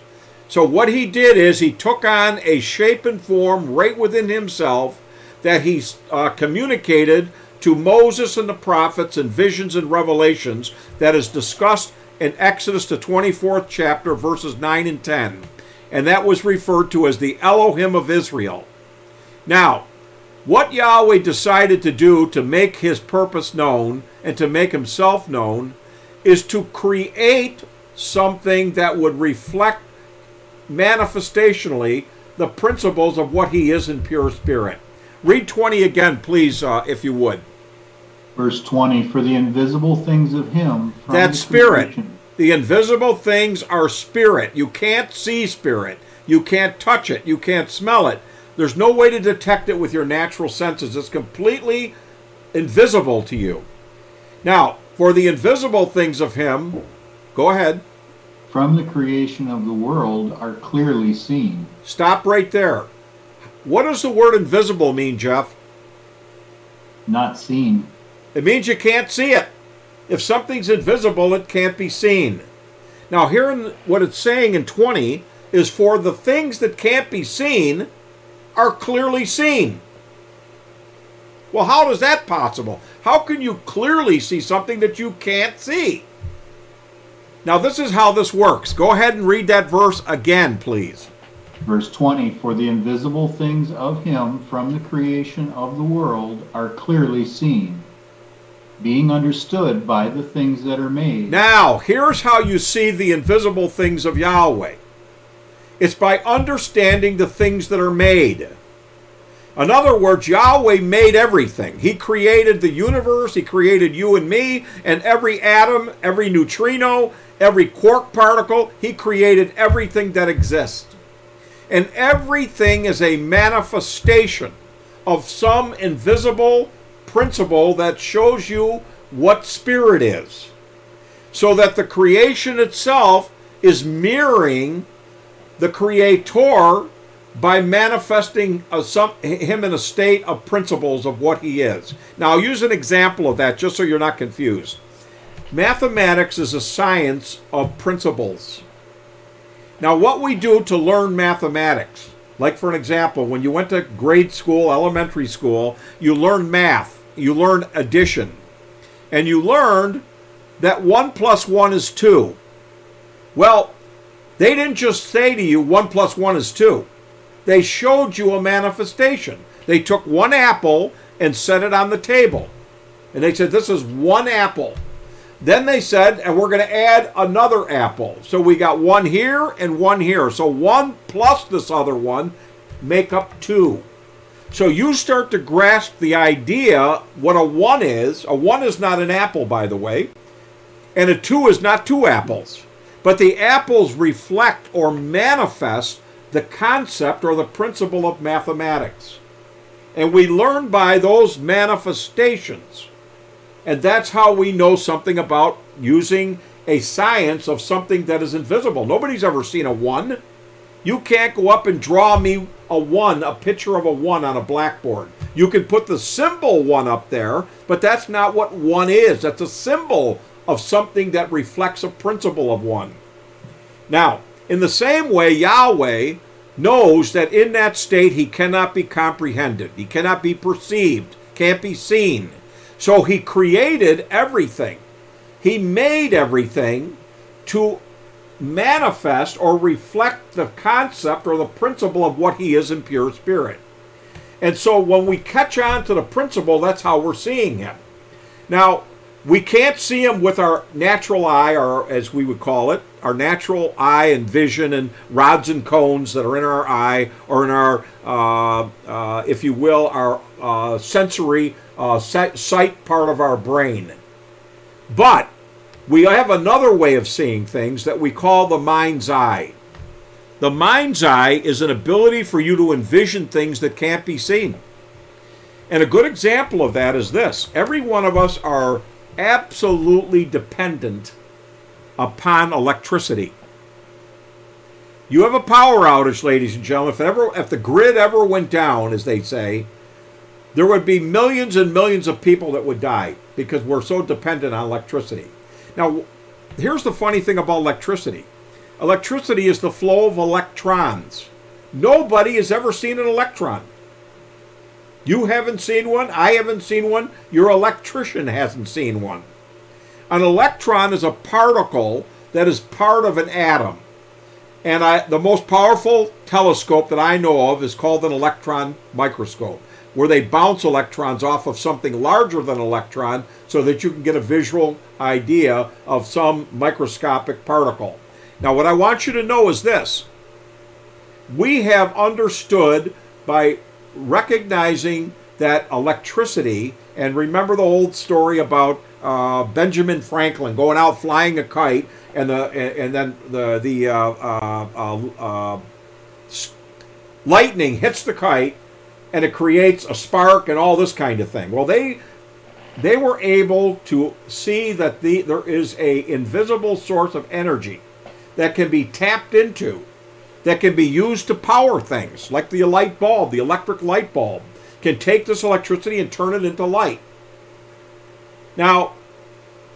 So, what he did is he took on a shape and form right within himself that he uh, communicated to Moses and the prophets in visions and revelations that is discussed in Exodus, the 24th chapter, verses 9 and 10. And that was referred to as the Elohim of Israel. Now, what Yahweh decided to do to make his purpose known and to make himself known is to create something that would reflect manifestationally the principles of what he is in pure spirit. Read 20 again, please, uh, if you would. Verse 20 For the invisible things of him. from That spirit. The invisible things are spirit. You can't see spirit. You can't touch it. You can't smell it. There's no way to detect it with your natural senses. It's completely invisible to you. Now, for the invisible things of him, go ahead. from the creation of the world are clearly seen. Stop right there. What does the word invisible mean, Jeff? Not seen. It means you can't see it. If something's invisible, it can't be seen. Now, here in what it's saying in 20 is for the things that can't be seen are clearly seen. Well, how is that possible? How can you clearly see something that you can't see? Now, this is how this works. Go ahead and read that verse again, please. Verse 20 For the invisible things of him from the creation of the world are clearly seen, being understood by the things that are made. Now, here's how you see the invisible things of Yahweh it's by understanding the things that are made. In other words, Yahweh made everything. He created the universe, He created you and me, and every atom, every neutrino, every quark particle. He created everything that exists. And everything is a manifestation of some invisible principle that shows you what spirit is. So that the creation itself is mirroring the creator by manifesting a, some, him in a state of principles of what he is. Now, I'll use an example of that just so you're not confused. Mathematics is a science of principles. Now, what we do to learn mathematics, like for an example, when you went to grade school, elementary school, you learned math, you learned addition, and you learned that 1 plus 1 is 2. Well, they didn't just say to you 1 plus 1 is 2. They showed you a manifestation. They took one apple and set it on the table. And they said, This is one apple. Then they said, and we're going to add another apple. So we got one here and one here. So one plus this other one make up two. So you start to grasp the idea what a one is. A one is not an apple, by the way, and a two is not two apples. But the apples reflect or manifest the concept or the principle of mathematics. And we learn by those manifestations. And that's how we know something about using a science of something that is invisible. Nobody's ever seen a one. You can't go up and draw me a one, a picture of a one on a blackboard. You can put the symbol one up there, but that's not what one is. That's a symbol of something that reflects a principle of one. Now, in the same way, Yahweh knows that in that state he cannot be comprehended, he cannot be perceived, can't be seen. So he created everything. He made everything to manifest or reflect the concept or the principle of what he is in pure spirit. And so when we catch on to the principle, that's how we're seeing him. Now, we can't see him with our natural eye, or as we would call it, our natural eye and vision and rods and cones that are in our eye or in our, uh, uh, if you will, our uh, sensory uh, sight part of our brain. But we have another way of seeing things that we call the mind's eye. The mind's eye is an ability for you to envision things that can't be seen. And a good example of that is this every one of us are absolutely dependent upon electricity. You have a power outage, ladies and gentlemen. If ever, if the grid ever went down, as they say, there would be millions and millions of people that would die because we're so dependent on electricity. Now, here's the funny thing about electricity electricity is the flow of electrons. Nobody has ever seen an electron. You haven't seen one. I haven't seen one. Your electrician hasn't seen one. An electron is a particle that is part of an atom. And I, the most powerful telescope that I know of is called an electron microscope, where they bounce electrons off of something larger than an electron so that you can get a visual idea of some microscopic particle. Now, what I want you to know is this we have understood by recognizing that electricity, and remember the old story about uh, Benjamin Franklin going out flying a kite, and the and then the the uh, uh, uh, uh lightning hits the kite, and it creates a spark and all this kind of thing. Well, they they were able to see that the there is a invisible source of energy that can be tapped into, that can be used to power things, like the light bulb, the electric light bulb, can take this electricity and turn it into light. Now,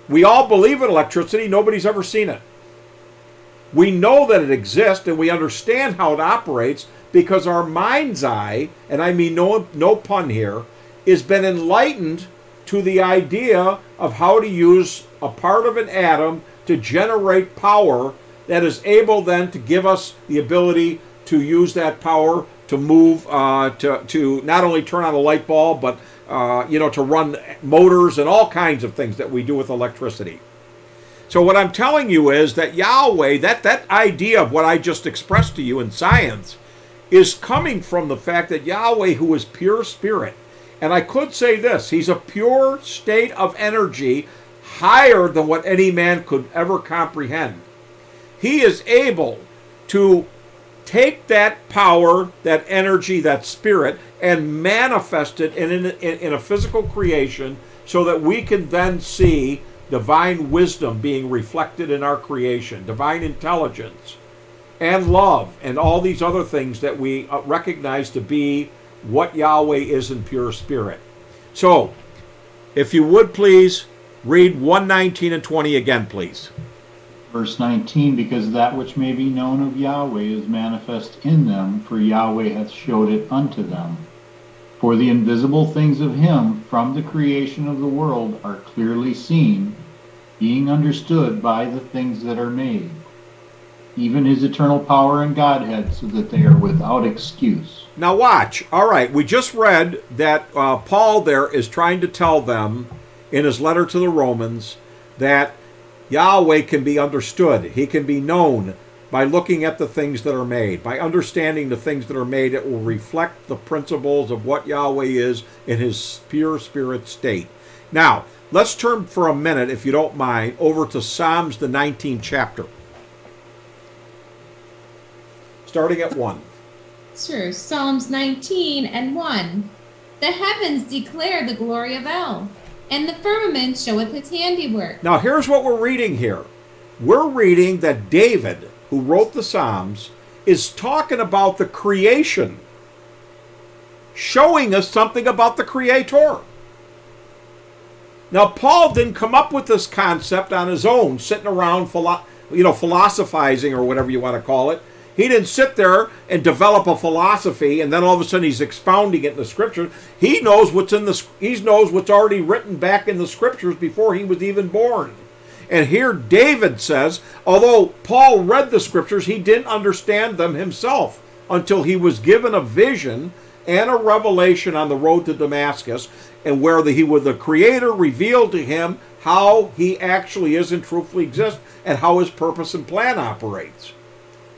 we all believe in electricity, nobody's ever seen it. We know that it exists and we understand how it operates because our mind's eye, and I mean no, no pun here, has been enlightened to the idea of how to use a part of an atom to generate power that is able then to give us the ability to use that power to move uh, to, to not only turn on a light bulb but uh, you know to run motors and all kinds of things that we do with electricity. So what i'm telling you is that yahweh that that idea of what i just expressed to you in science is coming from the fact that yahweh who is pure spirit and i could say this he's a pure state of energy higher than what any man could ever comprehend he is able to take that power, that energy, that spirit, and manifest it in, in, in, a physical creation so that we can then see divine wisdom being reflected in our creation, divine intelligence, and love, and all these other things that we uh, recognize to be what Yahweh is in pure spirit. So, if you would please read 119 and 20 again, please. Verse 19, because that which may be known of Yahweh is manifest in them, for Yahweh hath showed it unto them. For the invisible things of him from the creation of the world are clearly seen, being understood by the things that are made, even his eternal power and Godhead, so that they are without excuse. Now, watch. All right, we just read that uh, Paul there is trying to tell them in his letter to the Romans that Yahweh can be understood. He can be known by looking at the things that are made. By understanding the things that are made, it will reflect the principles of what Yahweh is in his pure spirit state. Now, let's turn for a minute, if you don't mind, over to Psalms, the 19th chapter. Starting at 1. Sure. Psalms 19 and 1. The heavens declare the glory of El and the firmament showeth his handiwork. Now, here's what we're reading here. We're reading that David, who wrote the Psalms, is talking about the creation, showing us something about the Creator. Now, Paul didn't come up with this concept on his own, sitting around, you know, philosophizing or whatever you want to call it. He didn't sit there and develop a philosophy and then all of a sudden he's expounding it in the scriptures. He knows what's in the he knows what's already written back in the scriptures before he was even born. And here David says, although Paul read the scriptures, he didn't understand them himself until he was given a vision and a revelation on the road to Damascus, and where the, he was the Creator revealed to him how he actually is and truthfully exists, and how his purpose and plan operates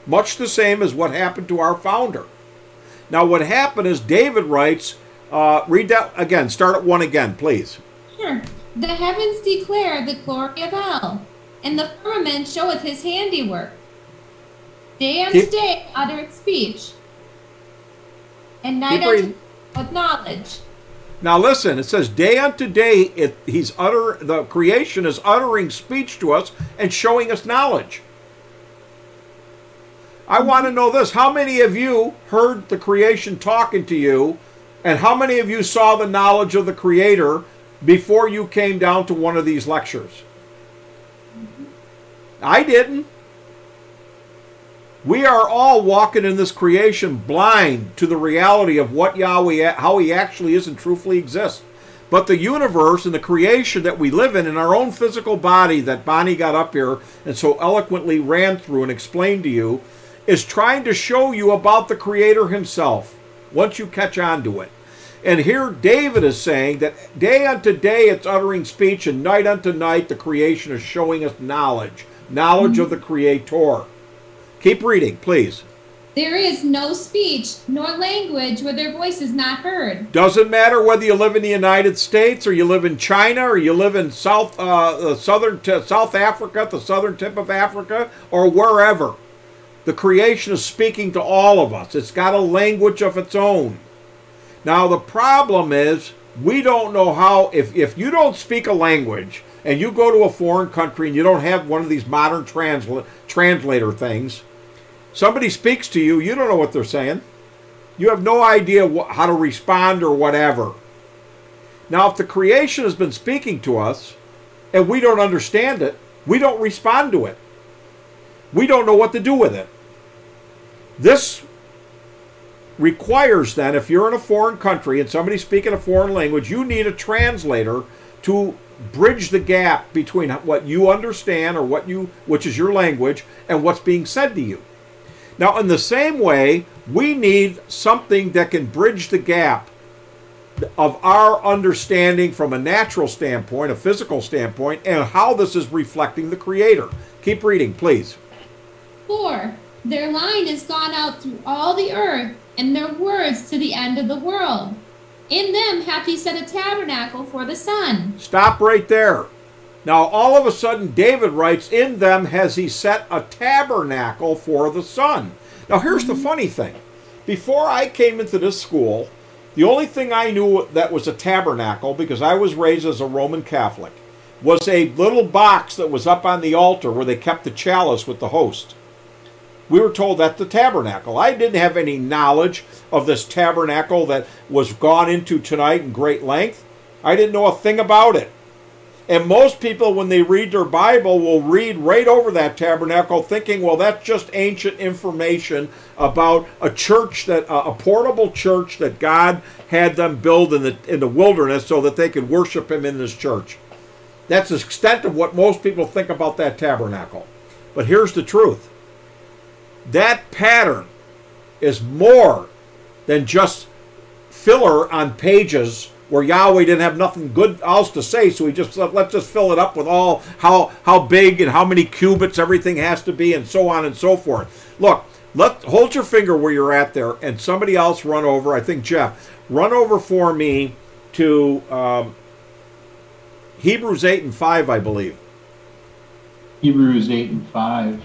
much the same as what happened to our founder. Now, what happened is David writes, uh, read that again, start at one again, please. Sure. The heavens declare the glory of El, and the firmament showeth his handiwork. Day unto Keep, day uttereth speech, and night unto with knowledge. Now listen, it says day unto day it, he's utter the creation is uttering speech to us and showing us knowledge. I want to know this. How many of you heard the creation talking to you, and how many of you saw the knowledge of the Creator before you came down to one of these lectures? I didn't. We are all walking in this creation blind to the reality of what Yahweh, how He actually is and truthfully exists. But the universe and the creation that we live in, in our own physical body that Bonnie got up here and so eloquently ran through and explained to you, is trying to show you about the Creator Himself once you catch on to it. And here David is saying that day unto day it's uttering speech, and night unto night the creation is showing us knowledge, knowledge mm-hmm. of the Creator. Keep reading, please. There is no speech nor language where their voice is not heard. Doesn't matter whether you live in the United States or you live in China or you live in South, uh, southern t- South Africa, the southern tip of Africa, or wherever. The creation is speaking to all of us. It's got a language of its own. Now, the problem is we don't know how, if, if you don't speak a language, and you go to a foreign country and you don't have one of these modern transla- translator things, somebody speaks to you, you don't know what they're saying. You have no idea wh- how to respond or whatever. Now, if the creation has been speaking to us and we don't understand it, we don't respond to it. We don't know what to do with it. This requires then, if you're in a foreign country and somebody's speaking a foreign language, you need a translator to bridge the gap between what you understand or what you which is your language and what's being said to you. Now, in the same way, we need something that can bridge the gap of our understanding from a natural standpoint, a physical standpoint, and how this is reflecting the Creator. Keep reading, please. 4. Their line is gone out through all the earth, and their words to the end of the world. In them hath he set a tabernacle for the sun. Stop right there. Now, all of a sudden, David writes, In them has he set a tabernacle for the sun. Now, here's the mm-hmm. funny thing. Before I came into this school, the only thing I knew that was a tabernacle, because I was raised as a Roman Catholic, was a little box that was up on the altar where they kept the chalice with the host. We were told that's the tabernacle. I didn't have any knowledge of this tabernacle that was gone into tonight in great length. I didn't know a thing about it. And most people, when they read their Bible, will read right over that tabernacle, thinking, well, that's just ancient information about a church that uh, a portable church that God had them build in the in the wilderness so that they could worship Him in this church. That's the extent of what most people think about that tabernacle. But here's the truth: that pattern is more than just filler on pages where Yahweh didn't have nothing good else to say, so he just said, let's just fill it up with all how how big and how many cubits everything has to be, and so on and so forth. Look, let hold your finger where you're at there, and somebody else run over. I think Jeff, run over for me to um, Hebrews eight and five, I believe. Hebrews 8 and 5.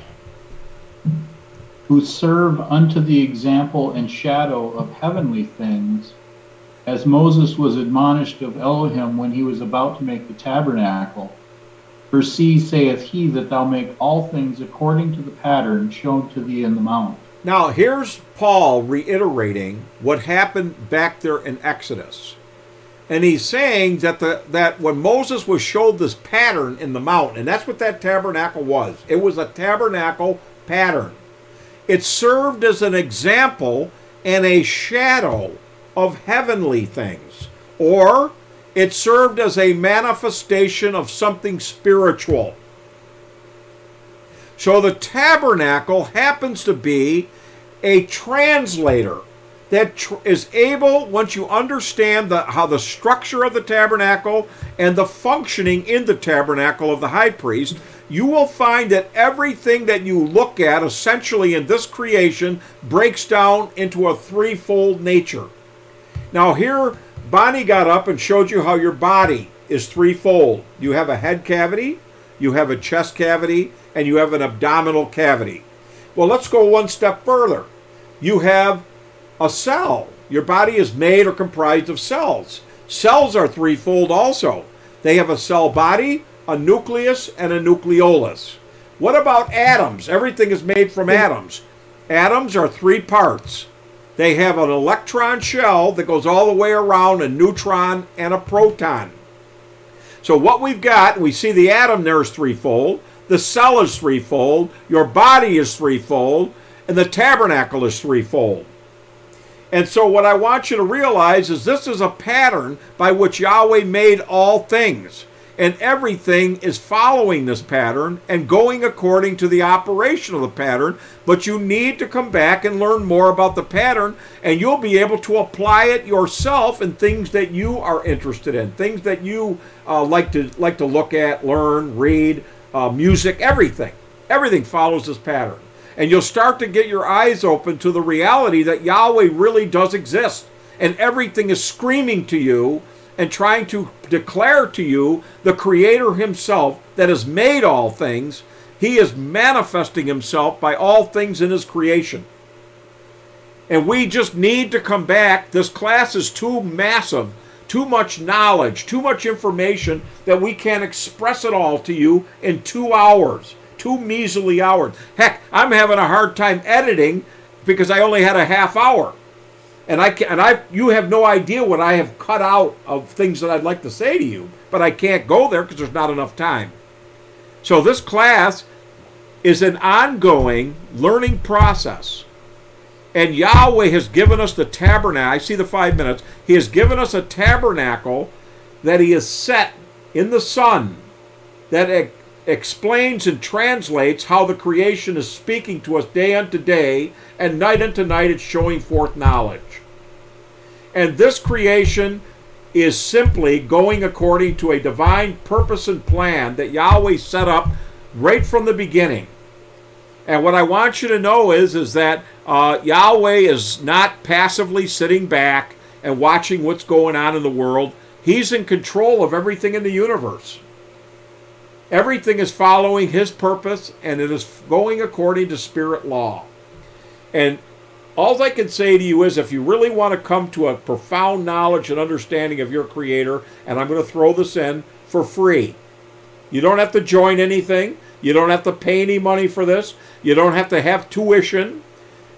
Who serve unto the example and shadow of heavenly things, as Moses was admonished of Elohim when he was about to make the tabernacle. For see, saith he, that thou make all things according to the pattern shown to thee in the mount. Now, here's Paul reiterating what happened back there in Exodus. And he's saying that the that when Moses was showed this pattern in the mountain, and that's what that tabernacle was. It was a tabernacle pattern. It served as an example and a shadow of heavenly things. Or it served as a manifestation of something spiritual. So the tabernacle happens to be a translator that tr- is able, once you understand the, how the structure of the tabernacle and the functioning in the tabernacle of the high priest, you will find that everything that you look at essentially in this creation breaks down into a threefold nature. Now, here, Bonnie got up and showed you how your body is threefold. You have a head cavity, you have a chest cavity, and you have an abdominal cavity. Well, let's go one step further. You have a cell. Your body is made or comprised of cells. Cells are threefold also. They have a cell body, a nucleus, and a nucleolus. What about atoms? Everything is made from atoms. Atoms are three parts. They have an electron shell that goes all the way around a neutron and a proton. So what we've got, we see the atom there is threefold, the cell is threefold, your body is threefold, and the tabernacle is threefold. And so what I want you to realize is this is a pattern by which Yahweh made all things. And everything is following this pattern and going according to the operation of the pattern. But you need to come back and learn more about the pattern, and you'll be able to apply it yourself in things that you are interested in, things that you uh, like to like to look at, learn, read, uh, music, everything. Everything follows this pattern, and you'll start to get your eyes open to the reality that Yahweh really does exist, and everything is screaming to you and trying to declare to you the Creator Himself that has made all things. He is manifesting Himself by all things in His creation. And we just need to come back. This class is too massive too much knowledge, too much information that we can't express it all to you in two hours, two measly hours. Heck, I'm having a hard time editing because I only had a half hour. And I can, and I you have no idea what I have cut out of things that I'd like to say to you, but I can't go there because there's not enough time. So this class is an ongoing learning process. And Yahweh has given us the tabernacle. I see the five minutes. He has given us a tabernacle that He has set in the sun that explains and translates how the creation is speaking to us day unto day, and night unto night it's showing forth knowledge. And this creation is simply going according to a divine purpose and plan that Yahweh set up right from the beginning. And what I want you to know is, is that uh, Yahweh is not passively sitting back and watching what's going on in the world. He's in control of everything in the universe. Everything is following His purpose, and it is going according to spirit law. And all I can say to you is if you really want to come to a profound knowledge and understanding of your Creator, and I'm going to throw this in for free, you don't have to join anything. You don't have to pay any money for this. You don't have to have tuition.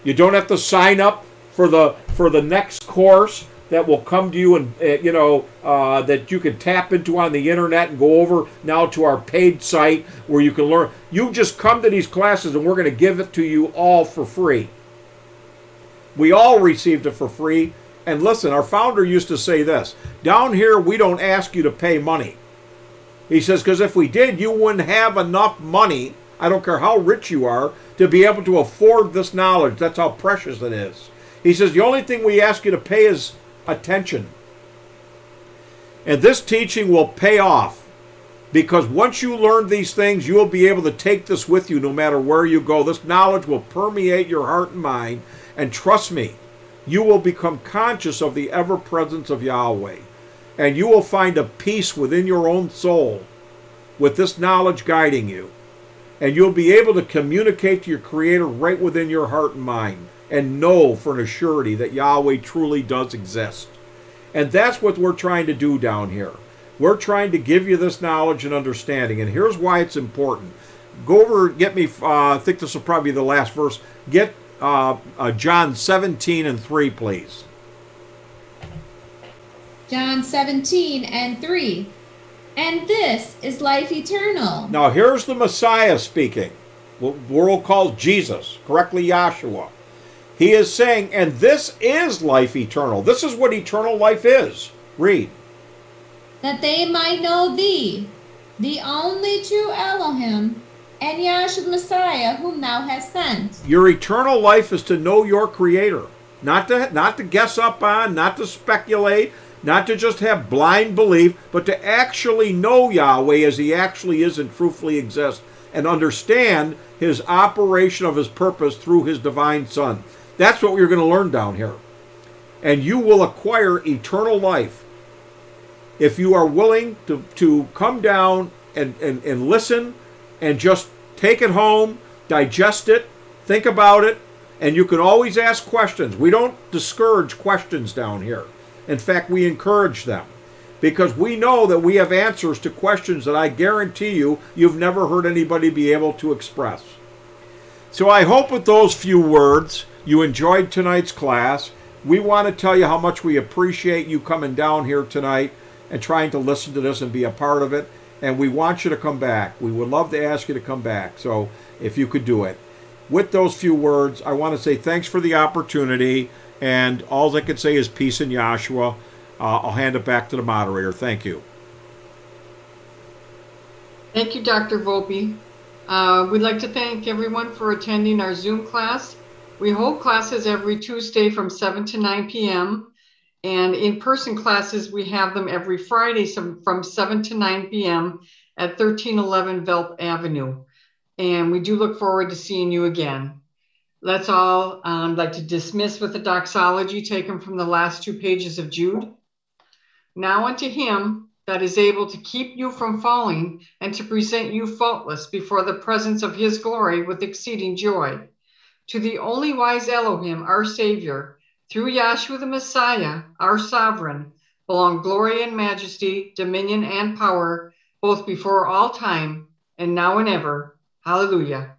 You don't have to sign up for the for the next course that will come to you and uh, you know uh, that you can tap into on the internet and go over now to our paid site where you can learn. You just come to these classes and we're going to give it to you all for free. We all received it for free. And listen, our founder used to say this down here, we don't ask you to pay money. He says, because if we did, you wouldn't have enough money, I don't care how rich you are, to be able to afford this knowledge. That's how precious it is. He says, the only thing we ask you to pay is attention. And this teaching will pay off because once you learn these things, you will be able to take this with you no matter where you go. This knowledge will permeate your heart and mind. And trust me, you will become conscious of the ever presence of Yahweh. And you will find a peace within your own soul with this knowledge guiding you. And you'll be able to communicate to your Creator right within your heart and mind and know for an assurity that Yahweh truly does exist. And that's what we're trying to do down here. We're trying to give you this knowledge and understanding. And here's why it's important. Go over, get me, uh, I think this will probably be the last verse. Get uh, uh, John 17 and 3, please. John 17 and 3. And this is life eternal. Now, here's the Messiah speaking. World calls Jesus, correctly Yahshua. He is saying, and this is life eternal. This is what eternal life is. Read. That they might know thee, the only true Elohim, and Yahshua Messiah, whom thou hast sent. Your eternal life is to know your Creator, not to not to guess up on, not to speculate, not to just have blind belief, but to actually know Yahweh as He actually is and truthfully exists, and understand His operation of His purpose through His divine Son. That's what we're going to learn down here, and you will acquire eternal life if you are willing to to come down and and, and listen and just take it home, digest it, think about it, and you can always ask questions. We don't discourage questions down here. In fact, we encourage them because we know that we have answers to questions that I guarantee you you've never heard anybody be able to express. So I hope with those few words you enjoyed tonight's class. We want to tell you how much we appreciate you coming down here tonight and trying to listen to this and be a part of it and we want you to come back. We would love to ask you to come back. So if you could do it. With those few words, I want to say thanks for the opportunity. And all I can say is peace in Yahshua. Uh, I'll hand it back to the moderator. Thank you. Thank you, Dr. Volpe. Uh, we'd like to thank everyone for attending our Zoom class. We hold classes every Tuesday from 7 to 9 p.m. And in-person classes, we have them every Friday from 7 to 9 p.m. at 1311 Velp Avenue. And we do look forward to seeing you again. Let's all um, like to dismiss with a doxology taken from the last two pages of Jude. Now unto him that is able to keep you from falling and to present you faultless before the presence of his glory with exceeding joy. To the only wise Elohim, our Savior, through Yahshua the Messiah, our sovereign, belong glory and majesty, dominion and power, both before all time and now and ever. Hallelujah.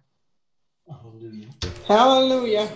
Hallelujah.